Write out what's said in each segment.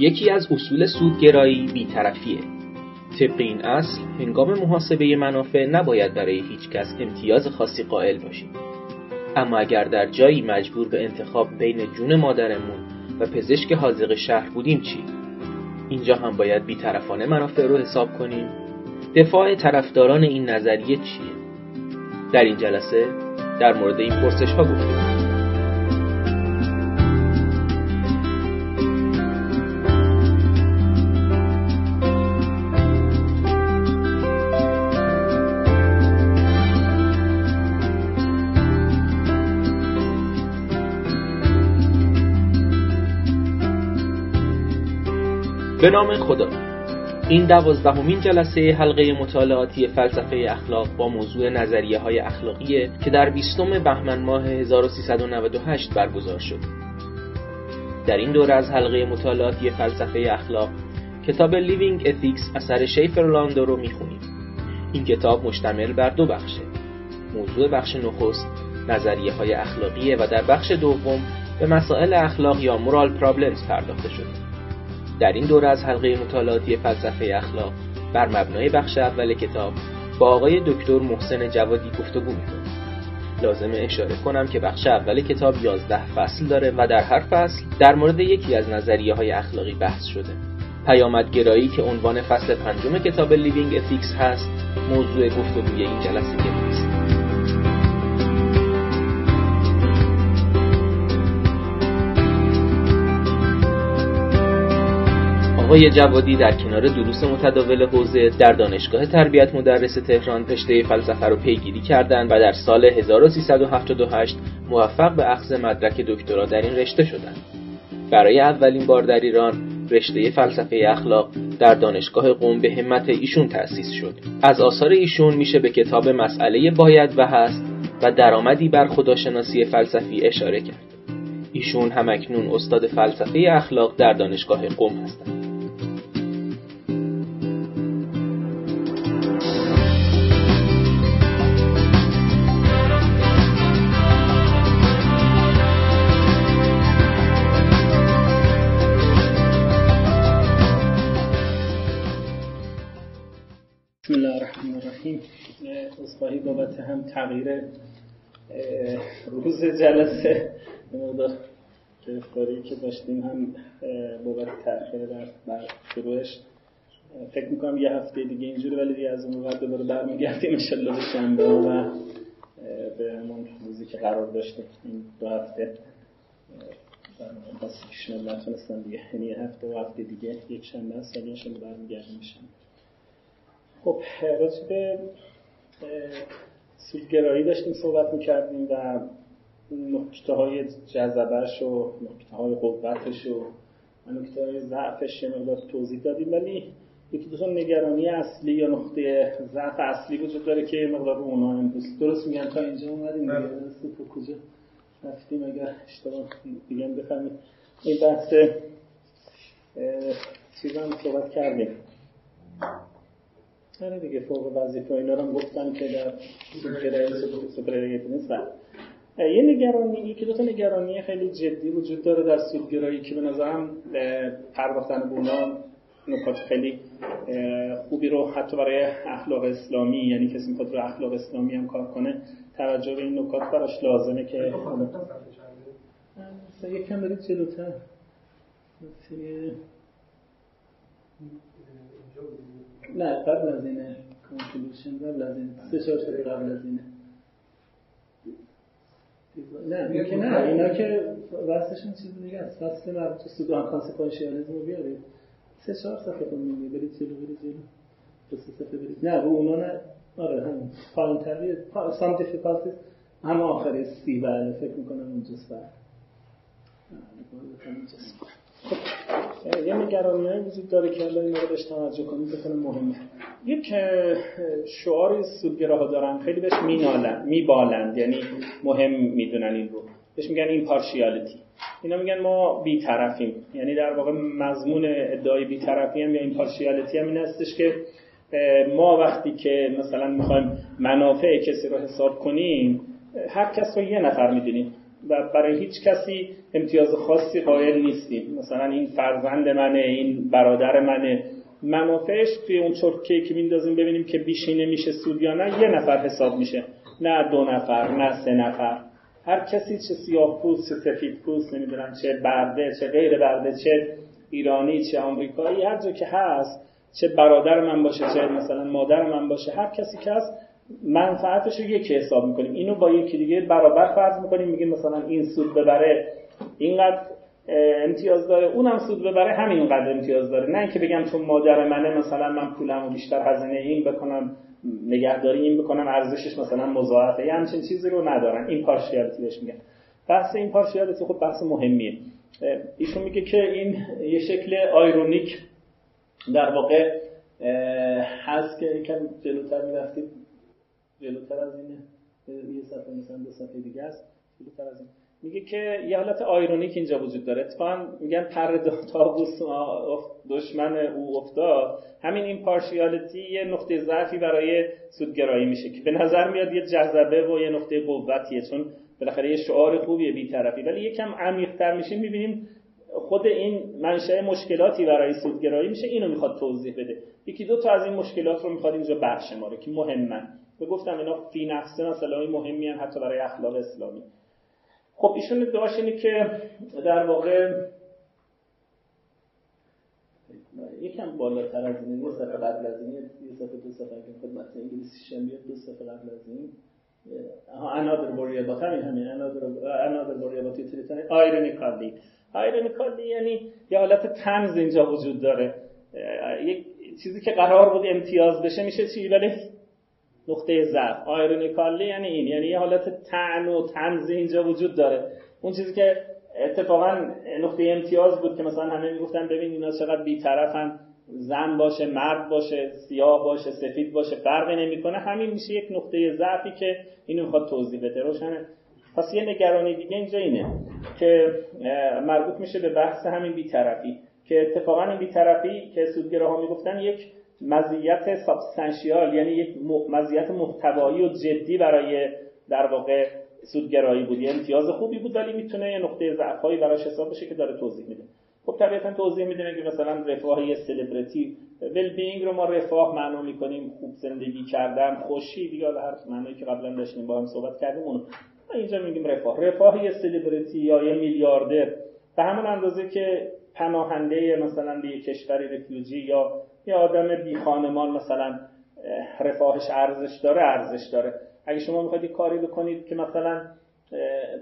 یکی از اصول سودگرایی بیطرفیه طبق این اصل هنگام محاسبه منافع نباید برای هیچ کس امتیاز خاصی قائل باشیم اما اگر در جایی مجبور به انتخاب بین جون مادرمون و پزشک حاضق شهر بودیم چی؟ اینجا هم باید بیطرفانه منافع رو حساب کنیم دفاع طرفداران این نظریه چیه؟ در این جلسه در مورد این پرسش ها گفتیم به نام خدا این دوازدهمین جلسه حلقه مطالعاتی فلسفه اخلاق با موضوع نظریه های اخلاقیه که در بیستم بهمن ماه 1398 برگزار شد. در این دوره از حلقه مطالعاتی فلسفه اخلاق کتاب لیوینگ Ethics اثر شیفر لاندو رو می‌خونیم. این کتاب مشتمل بر دو بخشه. موضوع بخش نخست نظریه های اخلاقیه و در بخش دوم به مسائل اخلاق یا moral problems پرداخته شده. در این دوره از حلقه مطالعاتی فلسفه اخلاق بر مبنای بخش اول کتاب با آقای دکتر محسن جوادی گفتگو می‌کنم لازم اشاره کنم که بخش اول کتاب 11 فصل داره و در هر فصل در مورد یکی از نظریه های اخلاقی بحث شده. پیامدگرایی که عنوان فصل پنجم کتاب Living Ethics هست موضوع گفتگوی این جلسه است آقای جوادی در کنار دروس متداول حوزه در دانشگاه تربیت مدرس تهران رشته فلسفه رو پیگیری کردند و در سال 1378 موفق به اخذ مدرک دکترا در این رشته شدند. برای اولین بار در ایران رشته فلسفه اخلاق در دانشگاه قم به همت ایشون تأسیس شد. از آثار ایشون میشه به کتاب مسئله باید و هست و درآمدی بر خداشناسی فلسفی اشاره کرد. ایشون همکنون استاد فلسفه اخلاق در دانشگاه قم هستند. تغییر روز جلسه. مقدار گرفتاری که داشتیم هم بابت تأخیر در بر شروعش. فکر می‌کنم یه هفته دیگه اینجوری ولی دیگه از اون وقت دوباره برمیگردیم انشالله به شنبه و به همون روزی که قرار داشتیم. این دو هفته بس شما نتونستم دیگه. یعنی هفته و هفته دیگه یک شنبه است ولی انشالله برمیگردیم خب راجع سودگرایی داشتیم صحبت می‌کردیم و نکته های جذبش و نکته های قوتش و نکته های ضعفش مقدار توضیح دادیم. ولی یکی دو نگرانی اصلی یا نقطه ضعف اصلی وجود داره که مقدار رو اونا امروز درست میگن. تا اینجا اومدیم. دیگه تو کجا رفتیم؟ اگر اشتباه دیگه بفهمید. این بحث چیز هم صحبت کردیم. آره دیگه فوق وظیفه اینا رو گفتن که در سوپرایت نیست. یه نگرانی یکی دو تا نگرانی خیلی جدی وجود داره در سودگرایی که به نظرم پرداختن به اونا نکات خیلی خوبی رو حتی برای اخلاق اسلامی یعنی کسی می‌خواد رو اخلاق اسلامی هم کار کنه توجه به این نکات براش لازمه که یکم برید جلوتر. نه قبل از اینه. کانکلوشن قبل از اینه. سه چهار شده قبل از اینه. نه که نه. اینا که واسهشون چیز دیگه است. فصل مربوط به سودان کانسکوانشیالیسم رو بیارید. سه چهار صفحه خون برید جلو برید جلو. دو سه صفحه برید. نه رو اونا نه. آره همون. پایین تری some difficulties هم آخری سی بله فکر می‌کنم اونجاست. بله. یه نگرانی های وجود داره که الان این بهش توجه کنید بکنه مهمه. یک شعار سودگراها دارن خیلی بهش مینالن میبالند یعنی مهم می‌دونن این رو. بهش میگن impartiality اینا میگن ما بیطرفیم. یعنی در واقع مضمون ادعای بیطرفی هم یا impartiality هم این هستش که ما وقتی که مثلا می‌خوایم منافع کسی رو حساب کنیم هر کس رو یه نفر می‌دونیم. و برای هیچ کسی امتیاز خاصی قائل نیستیم. مثلا این فرزند منه این برادر منه. منافعش توی اون چرکه که میندازیم ببینیم که بیشینه میشه سود یا نه یه نفر حساب میشه. نه دو نفر نه سه نفر. هر کسی چه سیاه پوست چه سفید پوست نمی‌دونم چه برده چه غیر برده چه ایرانی چه آمریکایی هر جا که هست چه برادر من باشه چه مثلا مادر من باشه هر کسی که هست منفعتش رو یکی حساب می‌کنیم. اینو با یکی دیگه برابر فرض می‌کنیم. میگیم مثلا این سود ببره اینقدر امتیاز داره. اونم سود ببره همینقدر امتیاز داره. نه اینکه بگم چون مادر منه مثلا من پولمو بیشتر هزینه این بکنم نگهداری این بکنم ارزشش مثلا مضاعفه. یه همچین چیزی رو ندارن. این پارشیالیتی بهش میگن. بحث این پارشیالیتی خب بحث مهمیه. ایشون میگه که این یه شکل آیرونیک در واقع هست که یکم جلوتر می‌رفتید جلوتر از اینه. یه صفحه مثلا دو صفحه دیگه است جلوتر از این. میگه که یه حالت آیرونیک اینجا وجود داره. اتفاقا میگن پر تابوس دشمن او افتاد. همین این پارشیالتی یه نقطه ضعفی برای سودگرایی میشه که به نظر میاد یه جذبه و یه نقطه قوتیه چون بالاخره یه شعار خوبیه بیطرفی. ولی یکم عمیق‌تر میشه. می‌بینیم خود این منشأ مشکلاتی برای سودگرایی میشه. اینو می‌خواد توضیح بده. یکی دو تا از این مشکلات رو می‌خواد اینجا برشماره که مهمن. به گفتم اینا فی نفسه مثلا مهمی هم حتی برای اخلاق اسلامی. خب ایشون ادعاش اینه که در واقع یکم بالاتر از این یه صفحه قبل از این یه صفحه دو صفحه که خدمت انگلیسی شم دو صفحه قبل از این. another worry about همین همین another another worry about utilitarian ironically ironically یعنی یه حالت تنز اینجا وجود داره. یک چیزی که قرار بود امتیاز بشه میشه چی؟ ولی نقطه ضعف. آیرونیکالی یعنی این یعنی یه حالت تعن و تنز اینجا وجود داره. اون چیزی که اتفاقا نقطه امتیاز بود که مثلا همه می‌گفتن ببین اینا چقدر بیطرفن. زن باشه مرد باشه سیاه باشه سفید باشه فرقی نمی‌کنه. همین میشه یک نقطه ضعفی که اینو می‌خواد توضیح بده. روشنه. پس یه نگرانی دیگه اینجا اینه که مربوط میشه به بحث همین بیطرفی که اتفاقا این بیطرفی که سودگراها می‌گفتن یک مزیت سابستانشیال یعنی یک مزیت محتوایی و جدی برای در واقع سودگرایی بود. یه امتیاز خوبی بود ولی می‌تونه یه نقطه ضعفایی براش حساب بشه که داره توضیح میده. خب طبیعتا توضیح میده که مثلا رفاه یه سلبریتی ول بینگ رو ما رفاه معنا می‌کنیم. خوب زندگی کردن خوشی دیگه هر معنی که قبلا داشتیم با هم صحبت کردیم اون اینجا میگیم رفاه. رفاه یه سلبریتی یا یه میلیاردر به همون اندازه که پناهنده مثلا به کشوری رفیوجی یا یه آدم بی خانمان مثلا رفاهش ارزش داره ارزش داره. اگه شما می‌خواید کاری بکنید که مثلا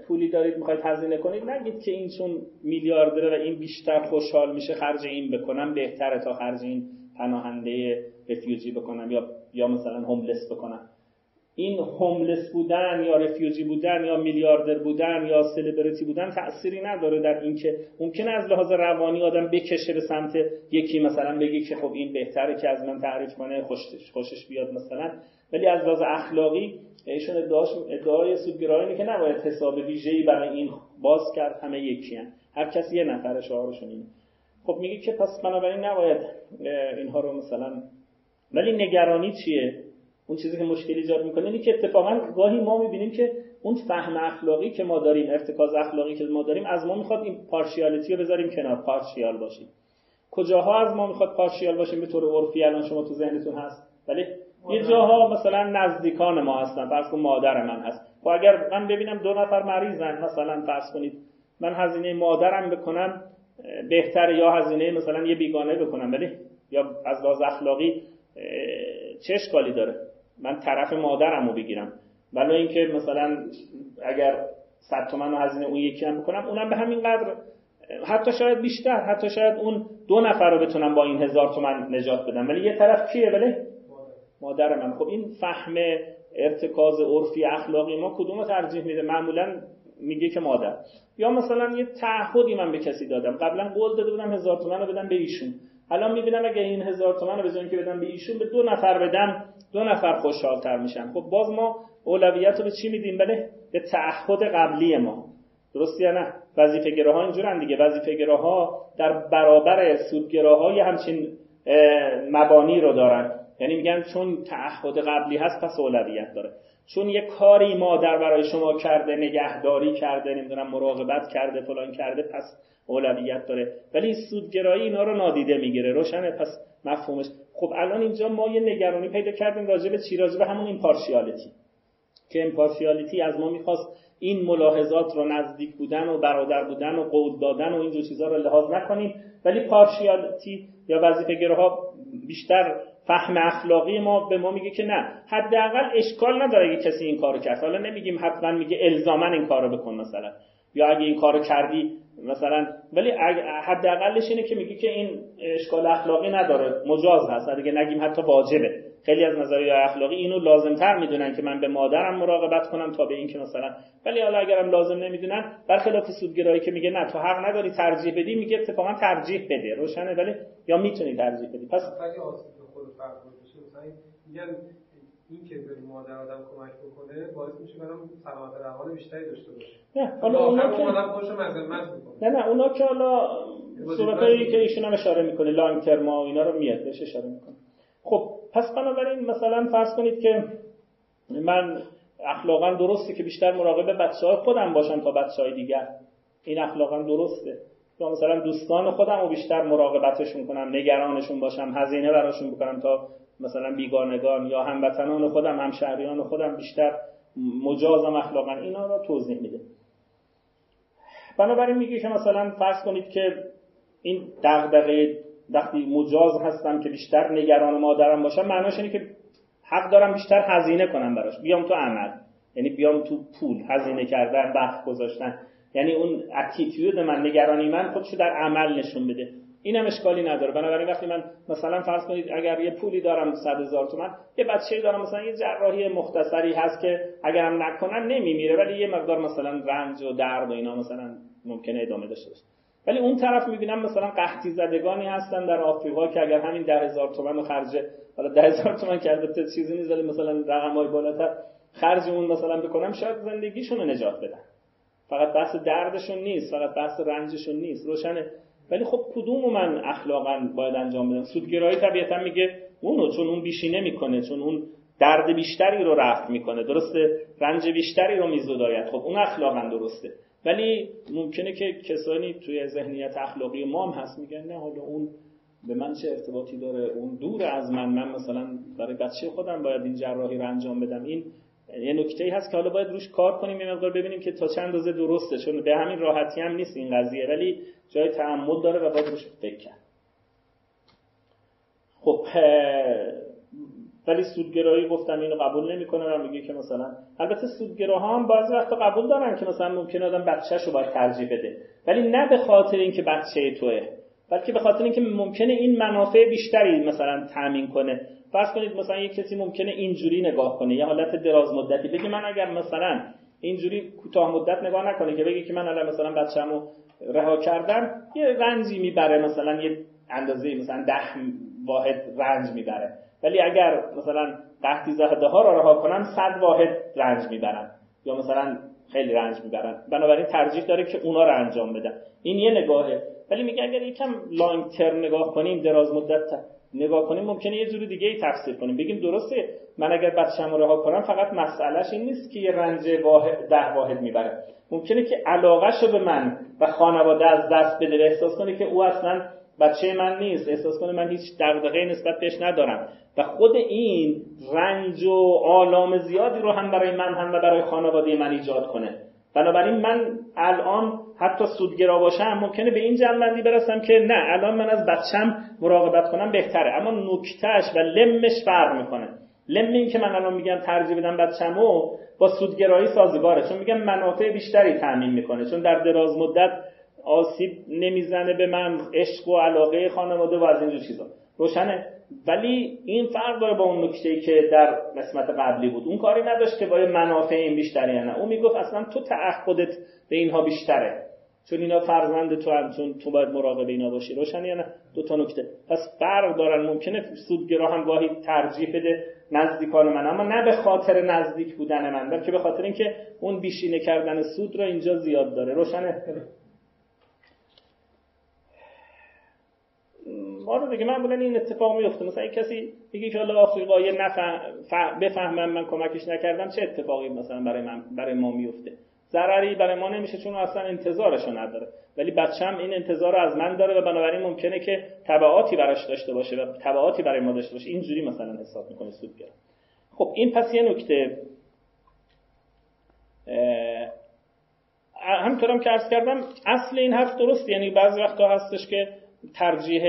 پولی دارید می‌خواید هزینه کنید نگید که این چون میلیاردره و این بیشتر خوشحال میشه خرج این بکنم بهتره تا خرج این پناهنده رفیوجی بکنم یا یا مثلا هوملس بکنم. این هوملس بودن یا رفیوجی بودن یا میلیاردر بودن یا سلبریتی بودن تأثیری نداره در اینکه ممکنه از لحاظ روانی آدم بکشه به سمت یکی. مثلا بگه که خب این بهتره که از من تعریف کنه خوشش, خوشش بیاد مثلا. ولی از لحاظ اخلاقی ایشون ادعاش ادعای سودگرایی که نباید حساب ویژه‌ای برای این باز کرد همه یکی هن. هر کسی یه نفر شعارشون اینه. خب میگه که پس بنابراین نباید اینها رو مثلا ولی نگرانی چیه؟ اون چیزی که مشکل ایجاد می‌کنه اینه که اتفاقا گاهی ما می‌بینیم که اون فهم اخلاقی که ما داریم ارتکاز اخلاقی که ما داریم از ما می‌خواد این پارشیالیتی رو بذاریم کنار پارشیال باشیم. کجاها از ما می‌خواد پارشیال باشیم به طور عرفی الان شما تو ذهنتون هست. ولی یه جاها مثلا نزدیکان ما هستن. فرض کن مادر من هست. خب اگر من ببینم دو نفر مریضن مثلا فرض کنید من هزینه مادرم بکنم بهتر یا هزینه مثلا یه بیگانه بکنم. ولی یا از لحاظ اخلاقی چه اشکالی داره. من طرف مادرم رو بگیرم. ولی اینکه مثلا اگر 100 تومن هزینه اون یکی هم بکنم اونم به همین قدر. حتی شاید بیشتر حتی شاید اون دو نفر رو بتونم با این هزار تومن نجات بدم. ولی یه طرف کیه؟ ولی مادر من. خب این فهم ارتکاز عرفی اخلاقی ما کدوم ترجیح میده؟ معمولا میگه که مادر. یا مثلا یه تعهدی من به کسی دادم. قبلا قول داده بودم هزار تومن رو بدم به ایشون. الان می‌بینم اگه این هزار تومن رو بزنیم که بدم به ایشون به دو نفر بدم دو نفر خوشحالتر میشن. خب باز ما اولویت رو به چی میدیم؟ بله به تعهد قبلی ما. درست یا نه؟ وظیفه گراها اینجورن دیگه. وظیفه گراها در برابر سودگراهای همچین مبانی رو دارن. یعنی میگن چون تعهد قبلی هست پس اولویت داره. چون یه کاری مادر برای شما کرده نگهداری کرده نمی‌دونم مراقبت کرده فلان کرده پس اولویت داره. ولی سودگرایی اینا رو نادیده می‌گیره. روشنه پس مفهومش. خب الان اینجا ما یه نگرانی پیدا کردیم راجع به چی؟ راجع به همون impartiality که impartiality از ما می‌خواست این ملاحظات رو نزدیک بودن و برادر بودن و قول دادن و اینجور چیزها رو لحاظ نکنیم. ولی partiality یا وظیفه گراها بیشتر فهم اخلاقی ما به ما میگه که نه. حداقل اشکال نداره اگه کسی این کارو کرد. حالا نمیگیم حتما میگه الزاما این کارو بکن مثلا. یا اگه این کارو کردی مثلا. ولی حداقلش اینه که میگه که این اشکال اخلاقی نداره. مجاز هست. اگه نگیم حتی واجبه. خیلی از نظریه اخلاقی اینو لازمتر می‌دونن که من به مادرم مراقبت کنم تا به این که مثلا. ولی حالا اگرم لازم نمی‌دونن برخلاف سودگرایی که میگه نه تو حق نداری ترجیح بدی میگه اتفاقا ترجیح بده. روشنه. ولی یا می‌تونی ترجیح بدی. پس خود فرق مثلا میگن این که به مادر آدم کمک بکنه باعث میشه برام سلامت روان بیشتری داشته باشه. نه حالا اونا که آدم خودش مذمت می‌کنه. نه نه اونا که حالا صورتایی که ایشون هم اشاره می‌کنه لانگ ترم و اینا رو میاد بهش اشاره می‌کنه. خب پس بنابراین مثلا فرض کنید که من اخلاقا درسته که بیشتر مراقب بچه های خودم باشم تا بچه های دیگر. این اخلاقا درسته. یا مثلا دوستان خودم رو بیشتر مراقبتشون کنم نگرانشون باشم هزینه براشون بکنم تا مثلا بیگانگان یا هموطنان خودم همشهریان خودم بیشتر مجازم اخلاقا اینا رو توضیح میده بنابراین میگه که مثلا فرض کنید که این دغدغه وقتی مجاز هستم که بیشتر نگران مادرم باشم معناش اینه که حق دارم بیشتر هزینه کنم براش. بیام تو عمل یعنی بیام تو پول هزینه کردن وقت گذاشتن. یعنی اون اتیتیود من نگرانی من خودشو در عمل نشون بده. اینم اشکالی نداره. بنابراین وقتی من مثلا فرض کنید اگر یه پولی دارم 100 هزار تومن یه بچه دارم مثلا یه جراحی مختصری هست که اگرم نکنن نمیمیره ولی یه مقدار مثلا رنج و درد و اینا مثلا ممکنه ادامه داشته باشه. ولی اون طرف می‌بینم مثلا قحطی زدگانی هستن در آفریقا که اگر همین ده هزار تومن رو خرج حالا ده هزار تومن که البته چیزی نیست ولی مثلا رقم های بالاتر خرج اون مثلا بکنم شاید زندگیشون رو نجات بدن. فقط بحث دردشون نیست فقط بحث رنجشون نیست. روشنه. ولی خب کدوم من اخلاقا باید انجام بدم؟ سودگرایی طبیعتا میگه اونو چون اون بیشی نمی‌کنه چون اون درد بیشتری رو رفت می‌کنه. درسته؟ رنج بیشتری رو میزداید خب اون اخلاقا درسته. ولی ممکنه که کسانی توی ذهنیت اخلاقی ما هم هست میگن نه حالا اون به من چه ارتباطی داره؟ اون دور از من. من مثلا برای بچه خودم باید این جراحی رو انجام بدم. این یه نکته ای هست که حالا باید روش کار کنیم یه مقدار ببینیم که تا چند اندازه درسته چون به همین راحتی هم نیست این قضیه ولی جای تعمد داره و باید روش فکر کرد خب ولی سودگرایی گفتم اینو قبول نمی‌کنه و میگه که مثلا البته سودگراها هم بعضی وقتا قبول دارن که مثلا ممکنه آدم بچه‌ش رو باید ترجیح بده ولی نه به خاطر اینکه بچه توه بلکه به خاطر اینکه ممکنه این منافع بیشتری مثلا تامین کنه. فرض کنید مثلا یک کسی ممکنه اینجوری نگاه کنه یه حالت دراز مدتی. بگه من اگر مثلا اینجوری کوتاه مدت نگاه نکنه که بگه که من الان مثلا بچه‌مو رها کردم یه رنجی می‌بره مثلا یه اندازه مثلا ده واحد رنج می‌بره. ولی اگر مثلا قحطی زهده ها را رها کنم صد واحد رنج می‌برن یا مثلا خیلی رنج می‌برن. بنابراین ترجیح داره که اونا رو انجام بدن. این یه نگاهه. ولی میگه اگر یکم لانگ ترم نگاه کنیم دراز مدت نگاه کنیم ممکنه یه جور دیگه ای تفسیر کنیم. بگیم درسته من اگر بچه‌مو رها کنم فقط مسئلهش این نیست که یه رنج واحد ده واحد می‌بره. ممکنه که علاقهشو به من و خانواده از دست بده احساس کنه که او اصلا بچه من نیست. احساس کنه من هیچ دغدغه‌ای نسبت بهش ندارم. و خود این رنج و آلام زیادی رو هم برای من هم و برای خانواده من ایجاد کنه. بنابراین من الان حتی سودگرا باشم ممکنه به این جنبندی برسم که نه الان من از بچم مراقبت کنم بهتره. اما نکتهش و لمش فرق می‌کنه. لم این که من الان میگم ترجیح بدم بچمو با سودگرایی سازگاره. چون میگم منافع بیشتری تعمین می‌کنه. چون در دراز مدت آسیب نمی‌زنه به من عشق و علاقه خانواده و از اینجور چیزا. روشنه؟ ولی این فرق داره با اون نکته که در قسمت قبلی بود. اون کاری نداشت که با منافع این بیشتری نه اون می‌گفت اصلا تو تعهدت به اینها بیشتره. چون اینا فرزند تو هم چون تو باید مراقب اینا باشی. روشن یا نه؟ دو تا نکته. پس فرق دارن. ممکنه سودگرا هم گاهی ترجیح بده نزدیکان من. اما نه به خاطر نزدیک بودن من بلکه به خاطر اینکه اون بیشینه کردن سود رو اینجا زیاد داره. روشنه؟ آره دیگه معمولا این اتفاق میفته مثلا این کسی میگه که حالا آفریقایی نفهم بفهمم من کمکش نکردم چه اتفاقی مثلا برای من برای ما میفته ضرری برای ما نمیشه چون اصلا انتظارشو نداره. ولی بچم این انتظار رو از من داره و بنابراین ممکنه که تبعاتی براش داشته باشه و تبعاتی برای ما داشته باشه. اینجوری مثلا حساب می‌کنه سودگر خب این پس یه نکته. همطورم که عرض کردم اصل این حرف درست. یعنی بعضی وقتا هستش که ترجیح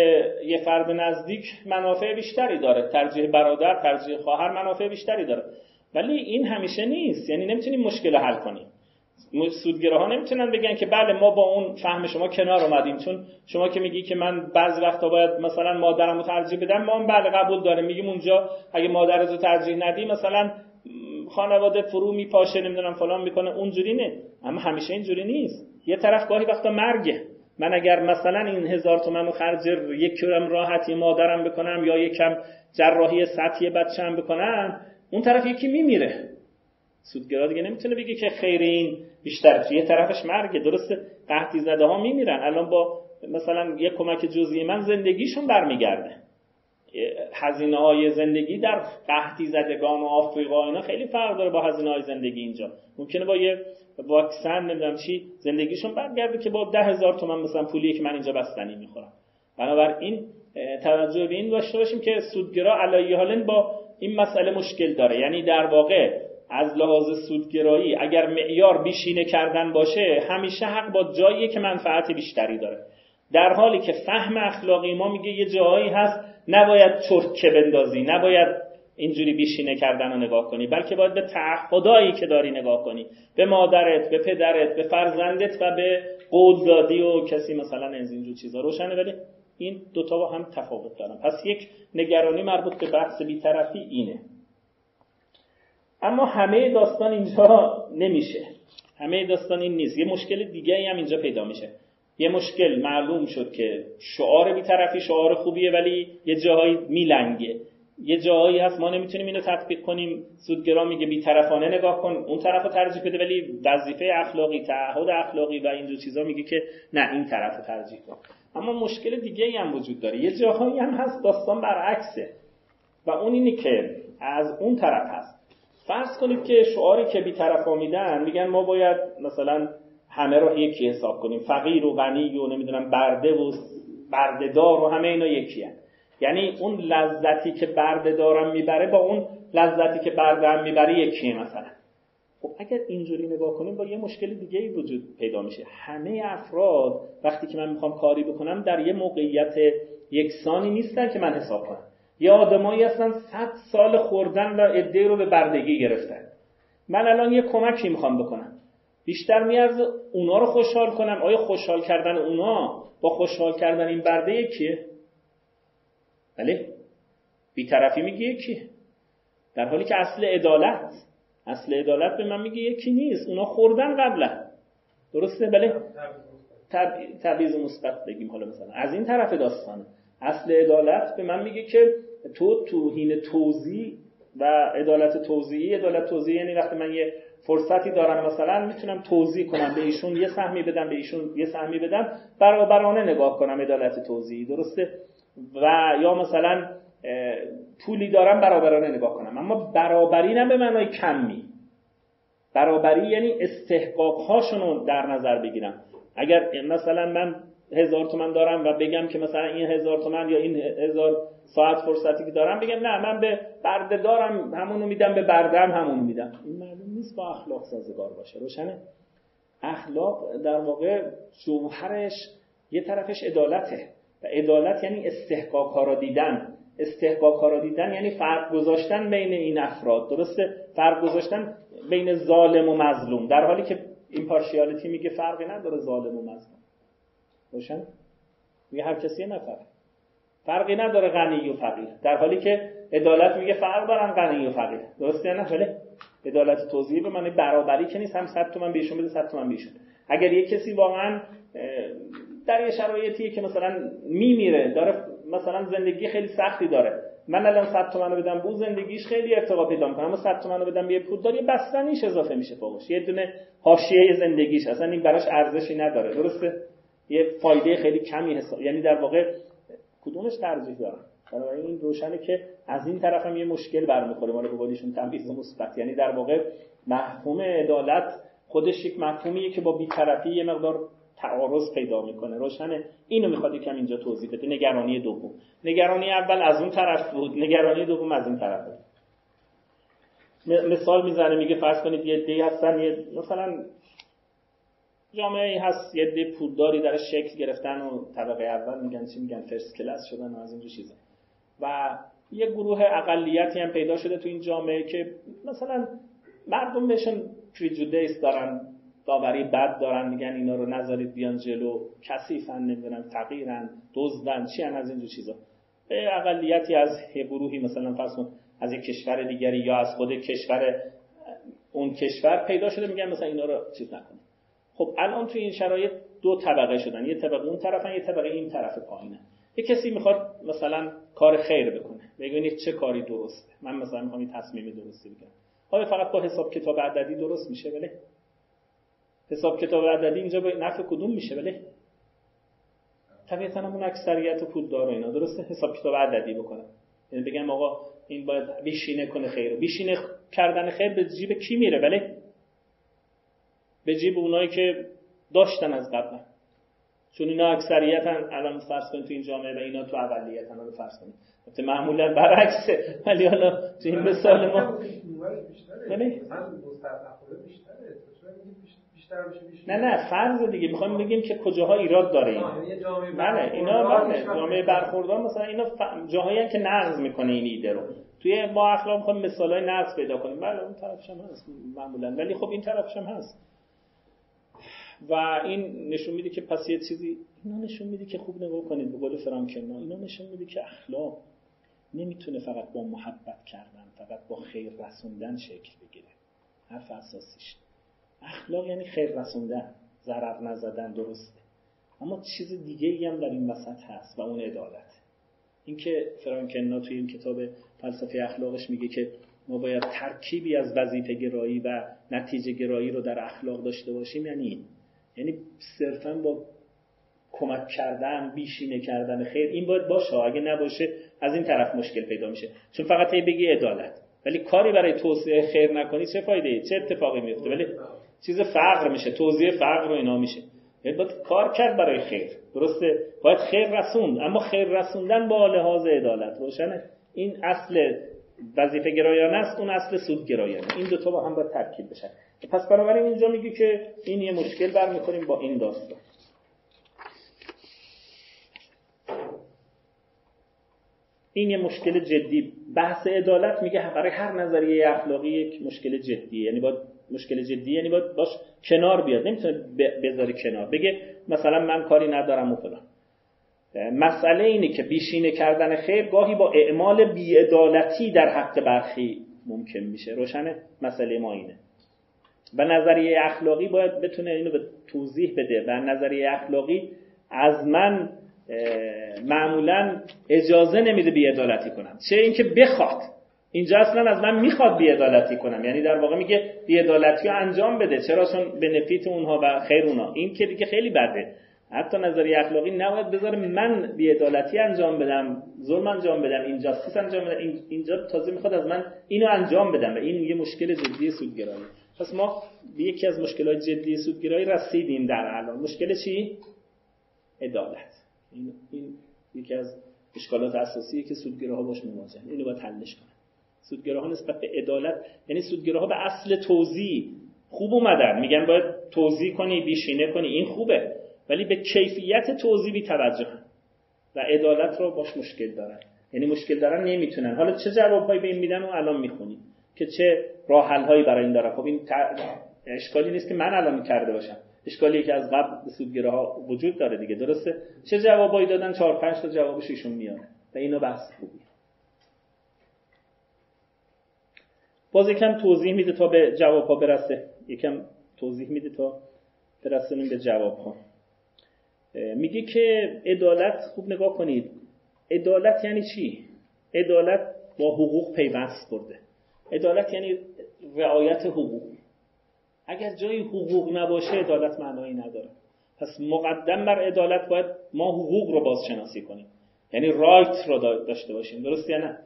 یه فرد نزدیک منافع بیشتری داره. ترجیح برادر ترجیح خواهر منافع بیشتری داره. ولی این همیشه نیست. یعنی نمی‌تونیم مشکل حل کنیم. ها نمی‌تونن بگن که بله ما با اون فهم شما کنار اومدیم. چون شما که میگی که من بعضی وقتا باید مثلا مادرم رو ترجیح بدم ما هم بله قبول داره میگیم اونجا اگه مادرت رو ترجیح ندی مثلا خانواده فرو میپاشه نمی‌دونم فلان می‌کنه. اونجوری نه. اما همیشه اینجوری نیست. یه طرف گاهی وقتا مرگه. من اگر مثلا این هزار تومن رو خرج یک کم راحتی مادرم بکنم یا یکم جراحی سطحی بچه‌ام بکنم اون طرف یکی میمیره. سودگرا دیگه نمی‌تونه بگه که خیر این بیشتر. یه طرفش مرگه. درسته قحطی زده ها میمیرن. الان با مثلا یه کمک جزئی من زندگیشون برمیگرده. هزینه های زندگی در قحطی زدگان و آفریقا اینا خیلی فرق داره با هزینه های زندگی اینجا. ممکنه با یه واکسن نمی‌دونم چی زندگیشون برگرده که با ده هزار تومن مثلا پولی که من اینجا بستنی می‌خورم. بنابراین توجه به این داشته باشیم که سودگرا علایه حالن با این مسئله مشکل داره. یعنی در واقع از لحاظ سودگرایی اگر معیار بیشینه کردن باشه همیشه حق با جایی که منفعت بیشتری داره. در حالی که فهم اخلاقی ما میگه یه جایی هست نباید چرکه بندازی نباید اینجوری بیشینه کردن رو نگاه کنی بلکه باید به تعهدایی که داری نگاه کنی به مادرت به پدرت به فرزندت و به قول دادی و کسی مثلا از اینجور چیزا. روشنه ولی این دوتا با هم تفاوت دارن. پس یک نگرانی مربوط به بحث بیطرفی اینه. اما همه داستان اینجا نمیشه. همه داستان این نیست. یه مشکل دیگه هم اینجا پیدا میشه. یه مشکل معلوم شد که شعار بیطرفی شعار خوبیه ولی یه جاهایی میلنگه. یه جاهایی هست ما نمی‌تونیم اینو تطبیق کنیم. سودگرا میگه بیطرفانه نگاه کن. اون طرف رو ترجیح بده ولی وظیفه اخلاقی تعهد اخلاقی و اینجور چیزا میگه که نه این طرف رو ترجیح کن. اما مشکل دیگه هم وجود داره. یه جاهایی هم هست داستان برعکسه. و اون اینی که از اون طرف هست. فرض کنید که شعاری که بیطرفا میدن میگن ما باید مثلا همه رو یکی حساب کنیم. فقیر و غنی و نمی‌دونم برده و بردهدار و همه اینا یکی یعنی اون لذتی که برده دارم می‌بره با اون لذتی که برده هم می‌بره یکیه مثلا. خب اگر اینجوری نگاه کنیم با یه مشکل دیگه ای وجود پیدا میشه. همه افراد وقتی که من می‌خوام کاری بکنم در یه موقعیت یکسانی نیستن که من حساب کنم. یه آدمایی هستن صد سال خوردن و عده رو به بردگی گرفتن. من الان یه کمکی می‌خوام بکنم. بیشتر میارزه اونا رو خوشحال کنم. آیا خوشحال کردن اونا با خوشحال کردن این برده یکیه؟ بله؟ بیطرفی میگه یکی. در حالی که اصل عدالت اصل عدالت به من میگه یکی نیست. اونا خوردن قبلا درسته؟ بله. تبعیض مثبت بگیم حالا مثلا. از این طرف داستانه اصل عدالت به من میگه که تو توهین توزیع و عدالت توزیعی عدالت توزیعی یعنی وقتی من یه فرصتی دارم مثلا می‌تونم توضیح کنم به ایشون یه سهمی بدم به ایشون یه سهمی بدم برابرانه نگاه کنم عدالت توزیعی. درسته؟ و یا مثلا پولی دارم برابرانه نگاه کنم. اما برابری نه به معنای کمی. برابری یعنی استحقاق هاشون در نظر بگیرم. اگر مثلا من هزار تومن دارم و بگم که مثلا این هزار تومن یا این هزار ساعت فرصتی که دارم بگم نه من به برده دارم همونو میدم به بردم همونو میدم. این معلوم نیست با اخلاق سازگار باشه. روشنه؟ اخلاق در واقع جوهرش یه طرفش عدالته. و عدالت یعنی استحقاق ها را دیدن. استحقاق ها را دیدن یعنی فرق گذاشتن بین این افراد. درسته؟ فرق گذاشتن بین ظالم و مظلوم. در حالی که این پارشیالیتی میگه فرقی نداره ظالم و مظلوم. روشن؟ میگه هر کسی نفر. فرقی نداره غنی و فقیر در حالی که عدالت میگه فرق دارن غنی و فقیر درسته نه؟ ولی عدالت توضیح به معنی برابری که نیست. هم 100 تومن بهشون بده 100 تومن بهشون. اگر یه کسی واقعا در یه شرایطیه که مثلا میمیره. داره مثلا زندگی خیلی سختی داره. من الان 100 تومن بدم بو زندگیش خیلی ارتقا پیدا می‌کنه اما 100 تومن بدم یه پول یه بستنیش اضافه میشه فوقش یه دونه حاشیه زندگیش. اصلا این براش ارزشی نداره. درسته؟ یه فایده خیلی کمی حساب یعنی در واقع کدومش ترجیح دارن بنابراین این روشنه که از این طرف هم یه مشکل برمیخوره. ما رو به قولیشون تمیز مثبت. یعنی در واقع مفهوم عدالت خودش یک مفهومیه که با بیطرفی یه مقدار تعارض پیدا می‌کنه. روشنه. اینو می‌خواد یکم اینجا توضیح بده. نگرانی دوم. نگرانی اول از اون طرف بود. نگرانی دوم از این طرف بود. مثال می‌زنه میگه فرض کنید یه دی هستن یه مثلا جامعه هست یه دی پولداری در شکل گرفتن و طبقه اول میگن چی میگن؟ first class شدن و از اینجور چیزا. و یه گروه اقلیتی هم پیدا شده تو این جامعه که مثلا مردم بهشون prejudice دارن. داوری بد دارن میگن اینا رو نذارید بیان جلو. کثیفن نمی‌دونن فقیرن دزدن چی از اینجور چیزا. به اقلیتی از گروهی مثلا فرض از یک کشور دیگری یا از خود کشور اون کشور پیدا شده میگن مثلا اینا رو چیز نکنید خب الان توی این شرایط دو طبقه شدن. یه طبقه اون طرفن یه طبقه این طرف پایینه. یه کسی می‌خواد مثلا کار خیر بکنه. ببینید چه کاری درسته. من مثلا می‌خوام این تصمیم درستی بگیرم. آیا فقط با حساب کتاب عددی درست میشه بله حساب کتاب عددی اینجا به نفع کدوم میشه؟ بله. طبیعتا اون اکثریت پولدار و اینا. درسته؟ حساب کتاب عددی بکنم. یعنی بگم آقا این باید بیشینه کنه خیر. بیشینه کردن خیر به جیب کی میره؟ بله. به جیب اونایی که داشتن از قبل. چون اینا اکثریتن الان فرض کنید تو این جامعه و اینا تو اقلیتن رو فرض کنید. البته معمولا برعکسه. ولی حالا تو این مثال ما بله. نه نه فرض دیگه می‌خوایم بگیم که کجاها ایراد داره این. بله اینا بله جامعه برخوردار مثلا اینا ف... جاهایی که نقض می‌کنه این ایده رو. توی ما اخلاق می‌خوایم مثالای نقض پیدا کنیم. بله اون طرفش هم هست معمولا. ولی خب این طرفش هم هست. و این نشون میده که پس یه چیزی اینا نشون میده که خوب نگاه کنید به قول فرانکن اینا نشون میده که اخلاق نمی‌تونه فقط با محبت کردن فقط با خیر رسوندن شکل بگیره. حرف اساسیش. اخلاق یعنی خیر رسوندن ضرر نزدن درسته. اما چیز دیگه ای هم در این وسط هست و اون عدالت. اینکه فرانکنا توی این کتاب فلسفه اخلاقش میگه که ما باید ترکیبی از وظیفه گرایی و نتیجه گرایی رو در اخلاق داشته باشیم یعنی این. یعنی صرفا با کمک کردن بیشینه کردن خیر این باید باشه. اگه نباشه از این طرف مشکل پیدا میشه. چون فقط بگی عدالت. ولی کاری برای توسعه خیر نکنی چه فایده ای؟ چه اتفاقی میفته ولی چیز فقر میشه توضیح فقر رو اینا میشه. یعنی باید کار کرد برای خیر. درسته؟ باید خیر رسوند. اما خیر رسوندن با لحاظ عدالت. روشنه؟ این اصل وظیفه گرایانه است اون اصل سود گرایانه. این دو تا با هم باید ترکیب بشن. پس بنابراین اینجا میگه که این یه مشکل برمیخوریم با این داستان. این یه مشکل جدی. بحث عدالت میگه برای هر نظریه اخلاقی یک مشکل جدیه. یعنی باید مشکل جدی یعنی باید باش کنار بیاد نمی‌تونه بذاری کنار. بگه مثلا من کاری ندارم و فلان. مسئله اینه که بیشینه کردن خیر گاهی با اعمال بیعدالتی در حق برخی ممکن میشه. روشنه؟ مسئله ما اینه. و نظریه اخلاقی باید بتونه اینو به توضیح بده. و نظریه اخلاقی از من معمولا اجازه نمیده بیعدالتی کنم. چه اینکه بخواد. اینجا اصلا از من می‌خواد بیعدالتی کنم. یعنی در واقع میگه بیعدالتی رو انجام بده. چرا؟ چون نفیت اونها و خیر اونها این که دیگه خیلی بده. حتی نظریه اخلاقی نباید بذاره من بیعدالتی انجام بدم ظلم انجام بدم اینجاستیس انجام بدم. اینجا تازه می‌خواد از من اینو انجام بدم. و این یه مشکل جدی سودگرایی. پس ما به یکی از مشکلات جدی سودگرایی رسیدیم در الان. مشکل چی؟ عدالت. این, این یکی از اشکالات اساسیه که سودگراها باش مواجهن. اینو باید حلش کنن. سودگراها نسبت به عدالت یعنی سودگراها به اصل توضیح خوب اومدن. میگن باید توضیح کنی بیشینه کنی این خوبه. ولی به کیفیت توضیح بی توجه و عدالت رو باش مشکل دارن. یعنی مشکل دارن نمی‌تونن. حالا چه جوابهایی به این میدن و الان می‌خونیم. که چه راه هایی برای این داره خب این اشکالی نیست که من الان کرده باشم. اشکالی که از قبل سودگیره وجود داره دیگه. درسته؟ چه جوابایی دادن؟ چهار پنج تا جوابش ایشون میاره و اینا بحث خوبی. باز یکم توضیح میده تا به جواب ها برسه. یکم توضیح میده تا برسونیم به جواب ها میگه که عدالت خوب نگاه کنید. عدالت یعنی چی؟ عدالت با حقوق پیوست برده. عدالت یعنی رعایت حقوق. اگر جایی حقوق نباشه عدالت معنایی نداره. پس مقدم بر عدالت باید ما حقوق رو بازشناسی کنیم. یعنی رایت رو داشته باشیم. درست یا نه؟